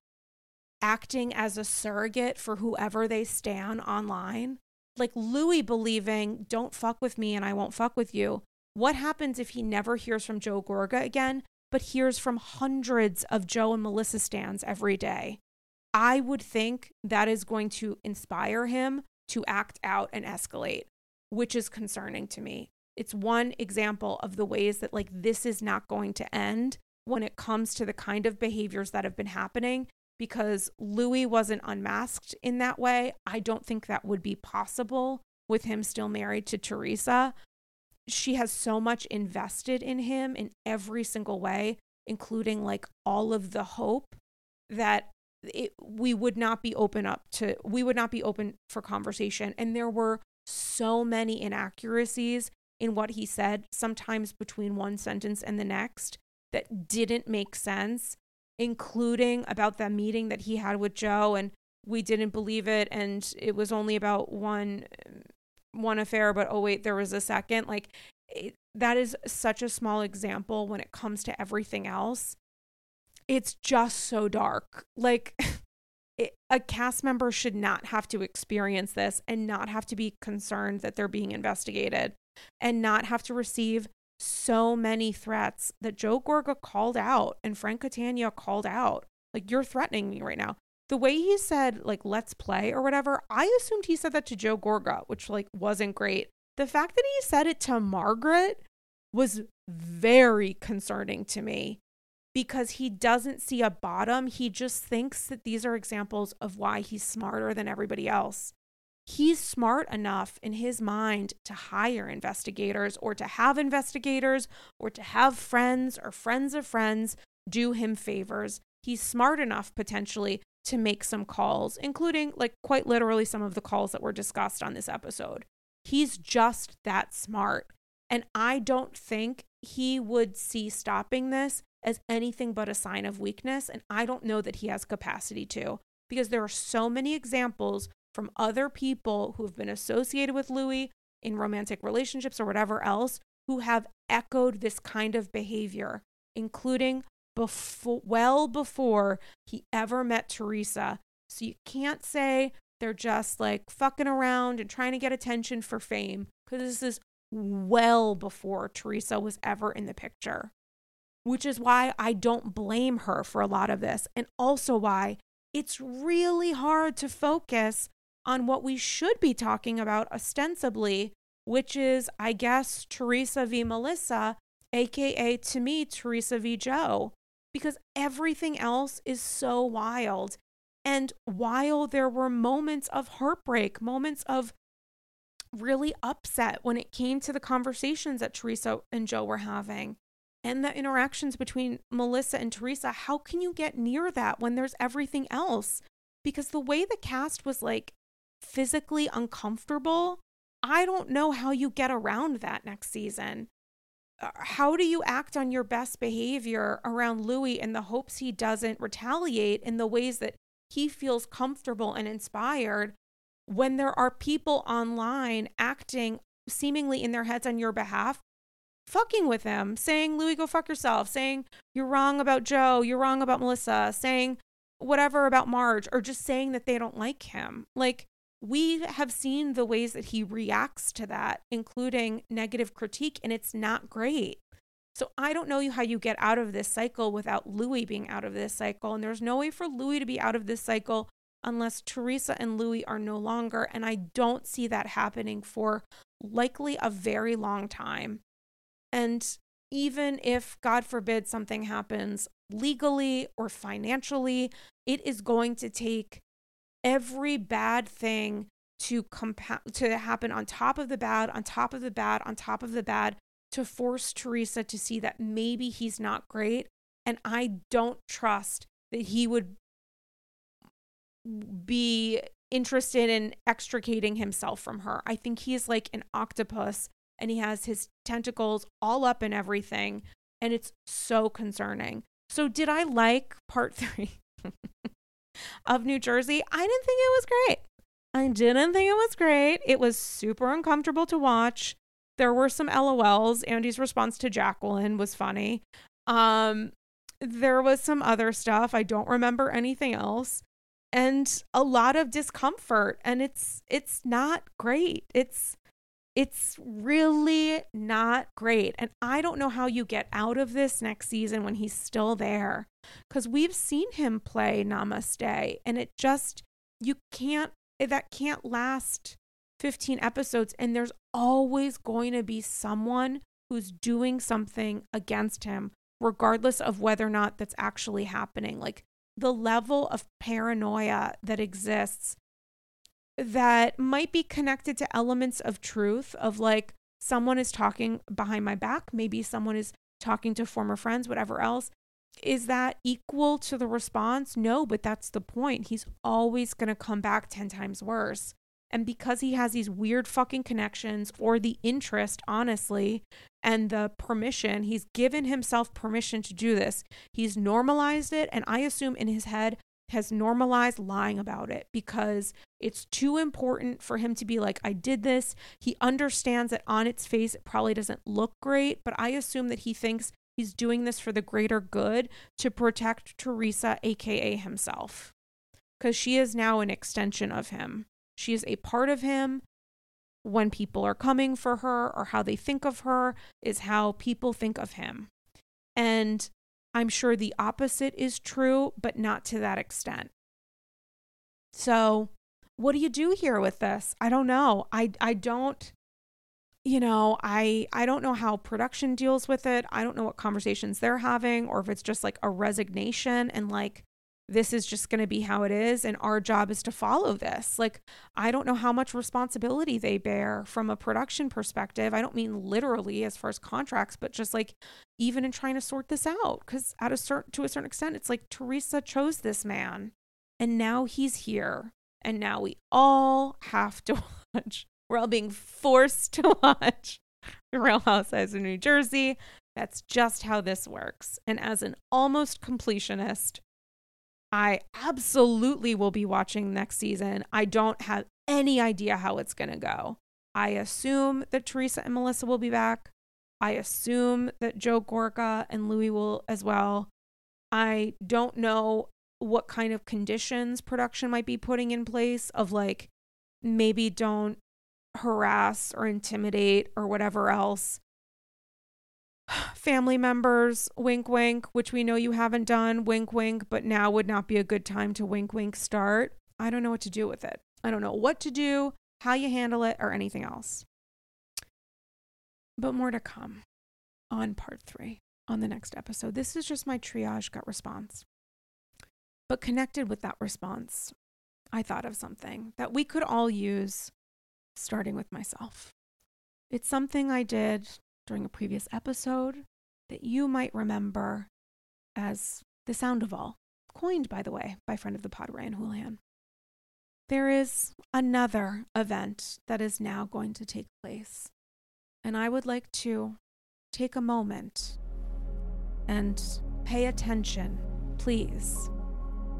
acting as a surrogate for whoever they stand online? like Luis believing, don't fuck with me and I won't fuck with you. What happens if he never hears from Joe Gorga again, but hears from hundreds of Joe and Melissa stands every day? I would think that is going to inspire him to act out and escalate, which is concerning to me. It's one example of the ways that, like, this is not going to end when it comes to the kind of behaviors that have been happening because Luis wasn't unmasked in that way. I don't think that would be possible with him still married to Teresa. She has so much invested in him in every single way, including like all of the hope that it, we would not be open up to, we would not be open for conversation. And there were so many inaccuracies in what he said, sometimes between one sentence and the next, that didn't make sense including about that meeting that he had with Joe and we didn't believe it and it was only about one one affair but oh wait there was a second. Like it, that is such a small example when it comes to everything else. It's just so dark. Like it, a cast member should not have to experience this and not have to be concerned that they're being investigated and not have to receive so many threats that Joe Gorga called out and Frank Catania called out. Like, you're threatening me right now. The way he said, like, let's play or whatever, I assumed he said that to Joe Gorga, which, like, wasn't great. The fact that he said it to Margaret was very concerning to me because he doesn't see a bottom. He just thinks that these are examples of why he's smarter than everybody else. He's smart enough in his mind to hire investigators or to have investigators or to have friends or friends of friends do him favors. He's smart enough potentially to make some calls, including, like, quite literally some of the calls that were discussed on this episode. He's just that smart. And I don't think he would see stopping this as anything but a sign of weakness. And I don't know that he has capacity to, because there are so many examples from other people who have been associated with Luis in romantic relationships or whatever else who have echoed this kind of behavior, including before, well before he ever met Teresa. So you can't say they're just like fucking around and trying to get attention for fame because this is well before Teresa was ever in the picture which is why I don't blame her for a lot of this, and also why it's really hard to focus on what we should be talking about ostensibly, which is, I guess, Teresa v. Melissa, aka to me, Teresa v. Joe, because everything else is so wild. And while there were moments of heartbreak, moments of really upset when it came to the conversations that Teresa and Joe were having, and the interactions between Melissa and Teresa, how can you get near that when there's everything else? Because the way the cast was like physically uncomfortable, I don't know how you get around that next season. Uh, how do you act on your best behavior around Luis in the hopes he doesn't retaliate in the ways that he feels comfortable and inspired when there are people online acting seemingly in their heads on your behalf fucking with him, saying, Luis, go fuck yourself, saying, you're wrong about Joe, you're wrong about Melissa, saying whatever about Marge, or just saying that they don't like him. Like, we have seen the ways that he reacts to that, including negative critique, and it's not great. So I don't know how you get out of this cycle without Luis being out of this cycle. And there's no way for Luis to be out of this cycle unless Teresa and Luis are no longer. And I don't see that happening for likely a very long time. And even if, God forbid, something happens legally or financially, it is going to take every bad thing to compa- to happen on top of the bad, on top of the bad, on top of the bad to force Teresa to see that maybe he's not great. And I don't trust that he would be interested in extricating himself from her. I think he's like an octopus and he has his tentacles all up in everything. And it's so concerning. So, did I like part three of New Jersey? I didn't think it was great. I didn't think it was great. It was super uncomfortable to watch. There were some LOLs. Andy's response to Jacqueline was funny. Um, there was some other stuff. I don't remember anything else. And a lot of discomfort. And it's it's not great. It's it's really not great. And I don't know how you get out of this next season when he's still there. Because we've seen him play Namaste, and it just, you can't, eh, that can't last 15 episodes. And there's always going to be someone who's doing something against him, regardless of whether or not that's actually happening. Like the level of paranoia that exists that might be connected to elements of truth of like someone is talking behind my back, maybe someone is talking to former friends, whatever else. Is that equal to the response? No, but that's the point. He's always going to come back 10 times worse. And because he has these weird fucking connections or the interest, honestly, and the permission, he's given himself permission to do this. He's normalized it. And I assume in his head, has normalized lying about it because it's too important for him to be like, I did this. He understands that on its face, it probably doesn't look great, but I assume that he thinks he's doing this for the greater good to protect Teresa, AKA himself. because she is now an extension of him. She is a part of him. When people are coming for her or how they think of her is how people think of him. And I'm sure the opposite is true, but not to that extent. So, what do you do here with this? I don't know. I I don't you know, I I don't know how production deals with it. I don't know what conversations they're having or if it's just like a resignation and like this is just going to be how it is and our job is to follow this. Like I don't know how much responsibility they bear from a production perspective. I don't mean literally as far as contracts, but just like even in trying to sort this out cuz at a certain to a certain extent it's like Teresa chose this man and now he's here and now we all have to watch. We're all being forced to watch The Real Housewives of New Jersey. That's just how this works. And as an almost completionist, I absolutely will be watching next season. I don't have any idea how it's going to go. I assume that Teresa and Melissa will be back. I assume that Joe Gorga and Luis will as well. I don't know what kind of conditions production might be putting in place of like maybe don't harass or intimidate or whatever else family members, wink, wink, which we know you haven't done, wink, wink, but now would not be a good time to wink, wink start. I don't know what to do with it. I don't know what to do, how you handle it, or anything else. But more to come on part three on the next episode. This is just my triage gut response. But connected with that response, I thought of something that we could all use, starting with myself. It's something I did during a previous episode that you might remember as the sound of all, coined, by the way, by friend of the pod, Ryan Houlihan. There is another event that is now going to take place, and I would like to take a moment and pay attention, please,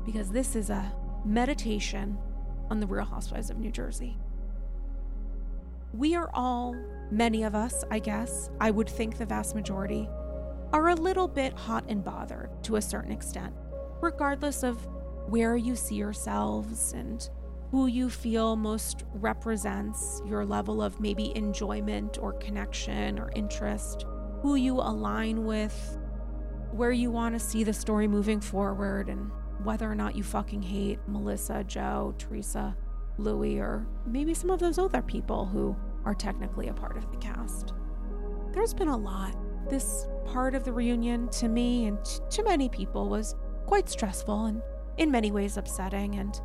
because this is a meditation on the Real Housewives of New Jersey. We are all Many of us, I guess, I would think the vast majority, are a little bit hot and bothered to a certain extent, regardless of where you see yourselves and who you feel most represents your level of maybe enjoyment or connection or interest, who you align with, where you want to see the story moving forward, and whether or not you fucking hate Melissa, Joe, Teresa, Luis, or maybe some of those other people who are technically a part of the cast. There's been a lot. This part of the reunion, to me and to many people, was quite stressful and in many ways upsetting. And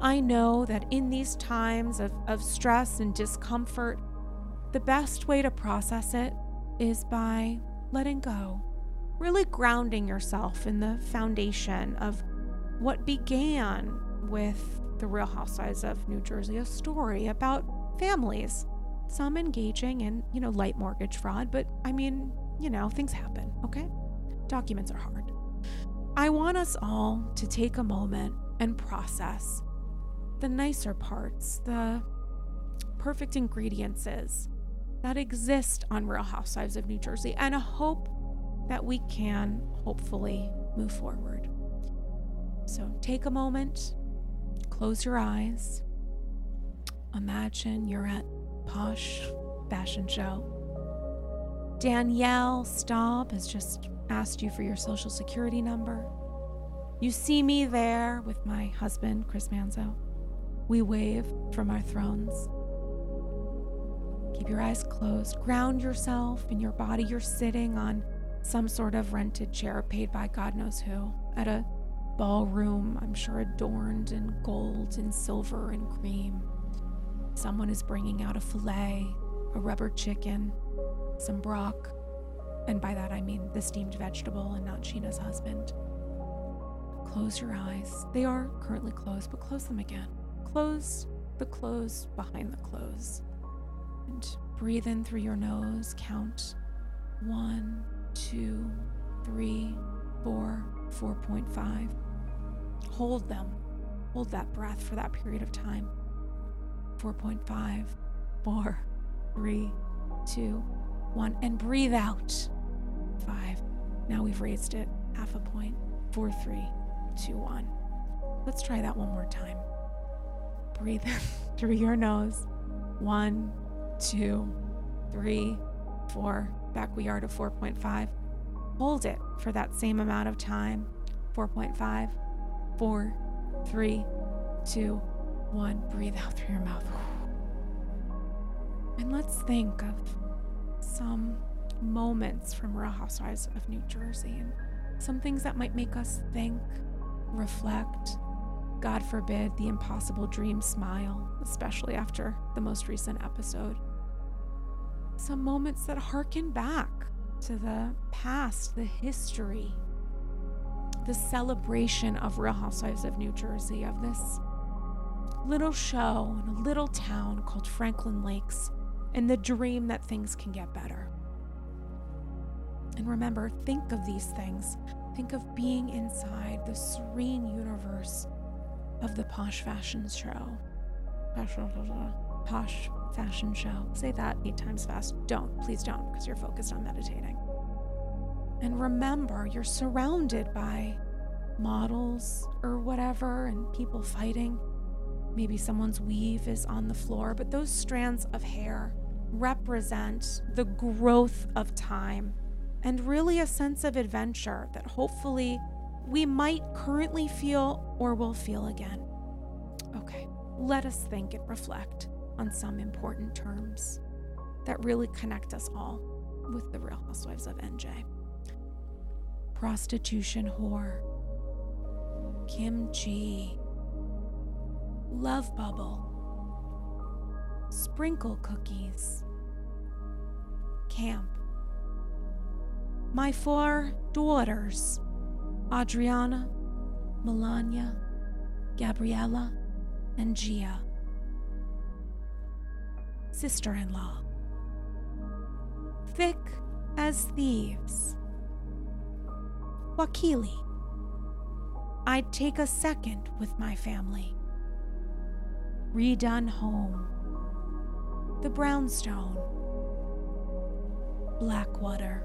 I know that in these times of, of stress and discomfort, the best way to process it is by letting go, really grounding yourself in the foundation of what began with the Real Housewives of New Jersey, a story about families some engaging in, you know, light mortgage fraud, but I mean, you know, things happen, okay? Documents are hard. I want us all to take a moment and process the nicer parts, the perfect ingredients that exist on Real Housewives of New Jersey, and a hope that we can hopefully move forward. So take a moment, close your eyes, imagine you're at posh fashion show. Danielle Staub has just asked you for your social security number. You see me there with my husband, Chris Manzo. We wave from our thrones. Keep your eyes closed. Ground yourself in your body. You're sitting on some sort of rented chair paid by God knows who at a ballroom, I'm sure adorned in gold and silver and cream. Someone is bringing out a filet, a rubber chicken, some brock, and by that I mean the steamed vegetable and not Scheana's husband. Close your eyes. They are currently closed, but close them again. Close the clothes behind the clothes. And breathe in through your nose. Count one, two, three, four, 4.5. Hold them. Hold that breath for that period of time. 4.5, 4, 3, 2, 1, and breathe out. 5. Now we've raised it half a point. 4, 3, 2, 1. Let's try that one more time. Breathe in through your nose. One, two, three, four. Back we are to 4.5. Hold it for that same amount of time. 4.5, four, three, two, one. Breathe out through your mouth. And let's think of some moments from Real Housewives of New Jersey and some things that might make us think, reflect, God forbid, the impossible dream smile, especially after the most recent episode. Some moments that harken back to the past, the history, the celebration of Real Housewives of New Jersey, of this little show in a little town called Franklin Lakes, and the dream that things can get better. And remember, think of these things. Think of being inside the serene universe of the Posh Fashion Show. Posh Fashion Show. Say that eight times fast. Don't, please don't, because you're focused on meditating. And remember, you're surrounded by models or whatever and people fighting. Maybe someone's weave is on the floor, but those strands of hair represent the growth of time and really a sense of adventure that hopefully we might currently feel or will feel again. Okay, let us think and reflect on some important terms that really connect us all with the Real Housewives of NJ. Prostitution whore, Kim G, Love Bubble, Sprinkle Cookies, Camp, my four daughters, Audriana, Milania, Gabriella, and Gia. Sister in law. Thick as thieves. Wakile. I'd take a second with my family. Redone home. The brownstone. Blackwater.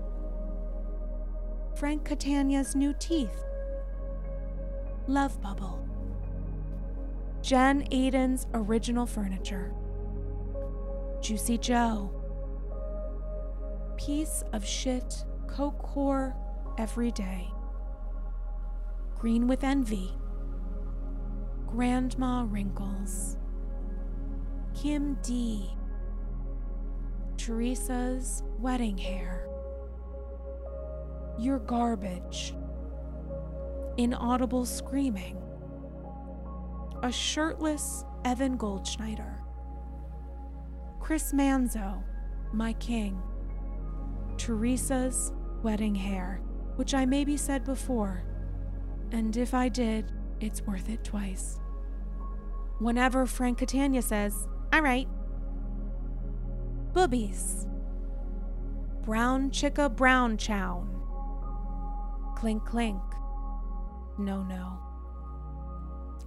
Frank Catania's new teeth. Love Bubble. Jen Aydin's original furniture. Juicy Joe. Piece of shit, coke every day. Green with envy. Grandma Wrinkles. Kim D. Teresa's wedding hair. You're garbage. Inaudible screaming. A shirtless Evan Goldschneider. Chris Manzo, my king. Teresa's wedding hair, which I maybe said before, and if I did, it's worth it twice. Whenever Frank Catania says, All right, boobies, brown chicka brown chow, Clink, clink. No, no.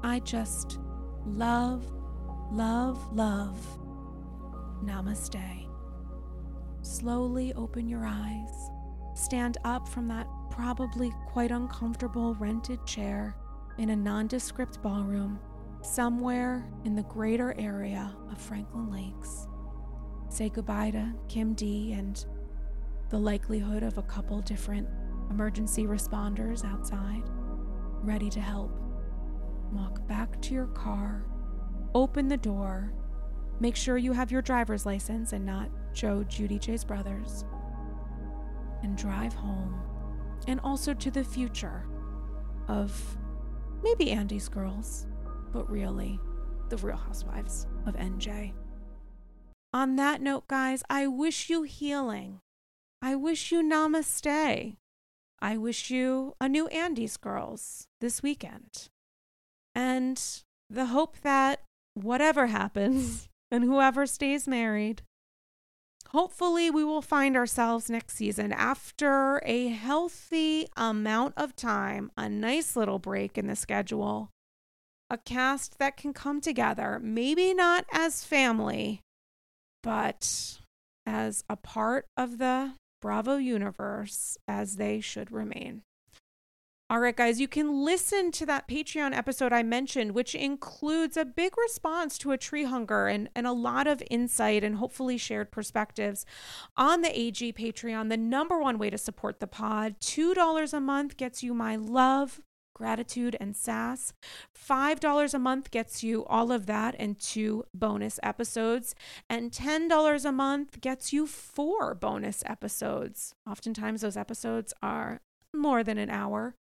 I just love, love, love. Namaste. Slowly open your eyes. Stand up from that probably quite uncomfortable rented chair in a nondescript ballroom somewhere in the greater area of Franklin Lakes. Say goodbye to Kim D and the likelihood of a couple different emergency responders outside, ready to help. Walk back to your car, open the door, make sure you have your driver's license and not Joe Giudice's brothers, and drive home, and also to the future of maybe Andy's girls, but really the real housewives of NJ. On that note, guys, I wish you healing. I wish you namaste. I wish you a new Andy's Girls this weekend. And the hope that whatever happens and whoever stays married, hopefully we will find ourselves next season after a healthy amount of time, a nice little break in the schedule, a cast that can come together, maybe not as family, but as a part of the Bravo universe as they should remain. All right, guys, you can listen to that Patreon episode I mentioned, which includes a big response to a tree hunger and, and a lot of insight and hopefully shared perspectives on the AG Patreon. The number one way to support the pod $2 a month gets you my love, gratitude, and sass. $5 a month gets you all of that and two bonus episodes. And $10 a month gets you four bonus episodes. Oftentimes, those episodes are more than an hour.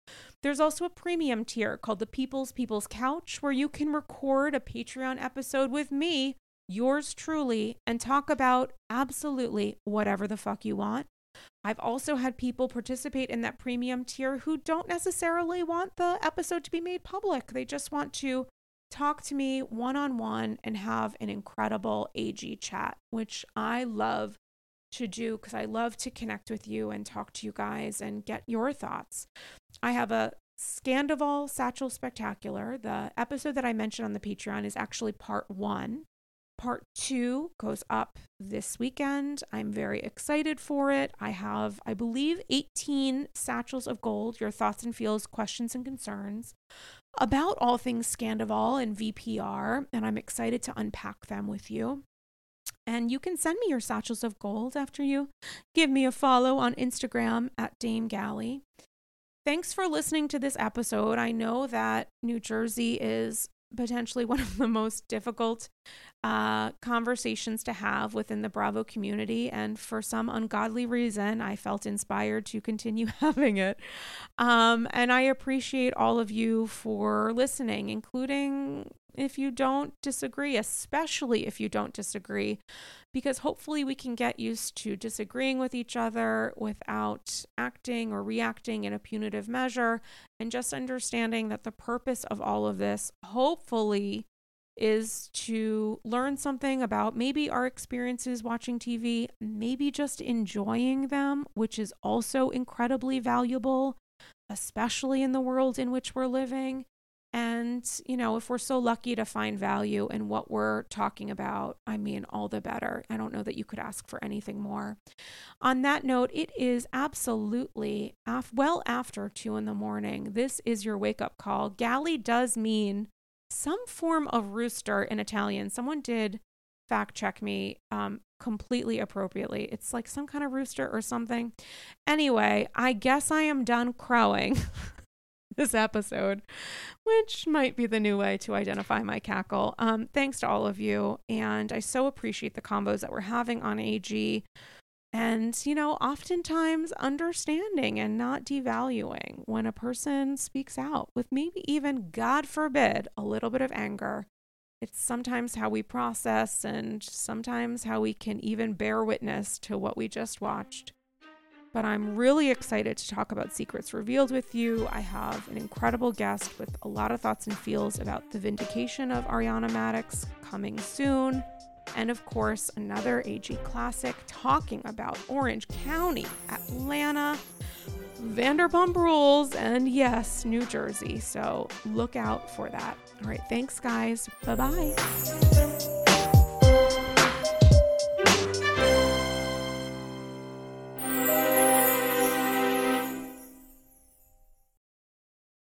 There's also a premium tier called the People's People's Couch, where you can record a Patreon episode with me, yours truly, and talk about absolutely whatever the fuck you want. I've also had people participate in that premium tier who don't necessarily want the episode to be made public. They just want to talk to me one on one and have an incredible AG chat, which I love to do because I love to connect with you and talk to you guys and get your thoughts. I have a Scandoval Satchel Spectacular. The episode that I mentioned on the Patreon is actually part one. Part two goes up this weekend. I'm very excited for it. I have, I believe, 18 satchels of gold, your thoughts and feels, questions and concerns about all things Scandoval and VPR, and I'm excited to unpack them with you. And you can send me your satchels of gold after you give me a follow on Instagram at Dame Galli. Thanks for listening to this episode. I know that New Jersey is potentially one of the most difficult uh, conversations to have within the Bravo community. And for some ungodly reason, I felt inspired to continue having it. Um, and I appreciate all of you for listening, including if you don't disagree, especially if you don't disagree, because hopefully we can get used to disagreeing with each other without acting or reacting in a punitive measure and just understanding that the purpose of all of this, hopefully, is to learn something about maybe our experiences watching TV, maybe just enjoying them, which is also incredibly valuable, especially in the world in which we're living. And, you know, if we're so lucky to find value in what we're talking about, I mean, all the better. I don't know that you could ask for anything more. On that note, it is absolutely af- well after two in the morning. This is your wake up call. Galli does mean some form of rooster in Italian. Someone did fact check me um, completely appropriately. It's like some kind of rooster or something. Anyway, I guess I am done crowing. this episode, which might be the new way to identify my cackle. Um, thanks to all of you. And I so appreciate the combos that we're having on AG. And, you know, oftentimes understanding and not devaluing when a person speaks out with maybe even, God forbid, a little bit of anger. It's sometimes how we process and sometimes how we can even bear witness to what we just watched but I'm really excited to talk about Secrets Revealed with you. I have an incredible guest with a lot of thoughts and feels about the vindication of Ariana Madix coming soon. And of course, another AG classic talking about Orange County, Atlanta, Vanderpump Rules, and yes, New Jersey. So look out for that. All right, thanks, guys. Bye bye.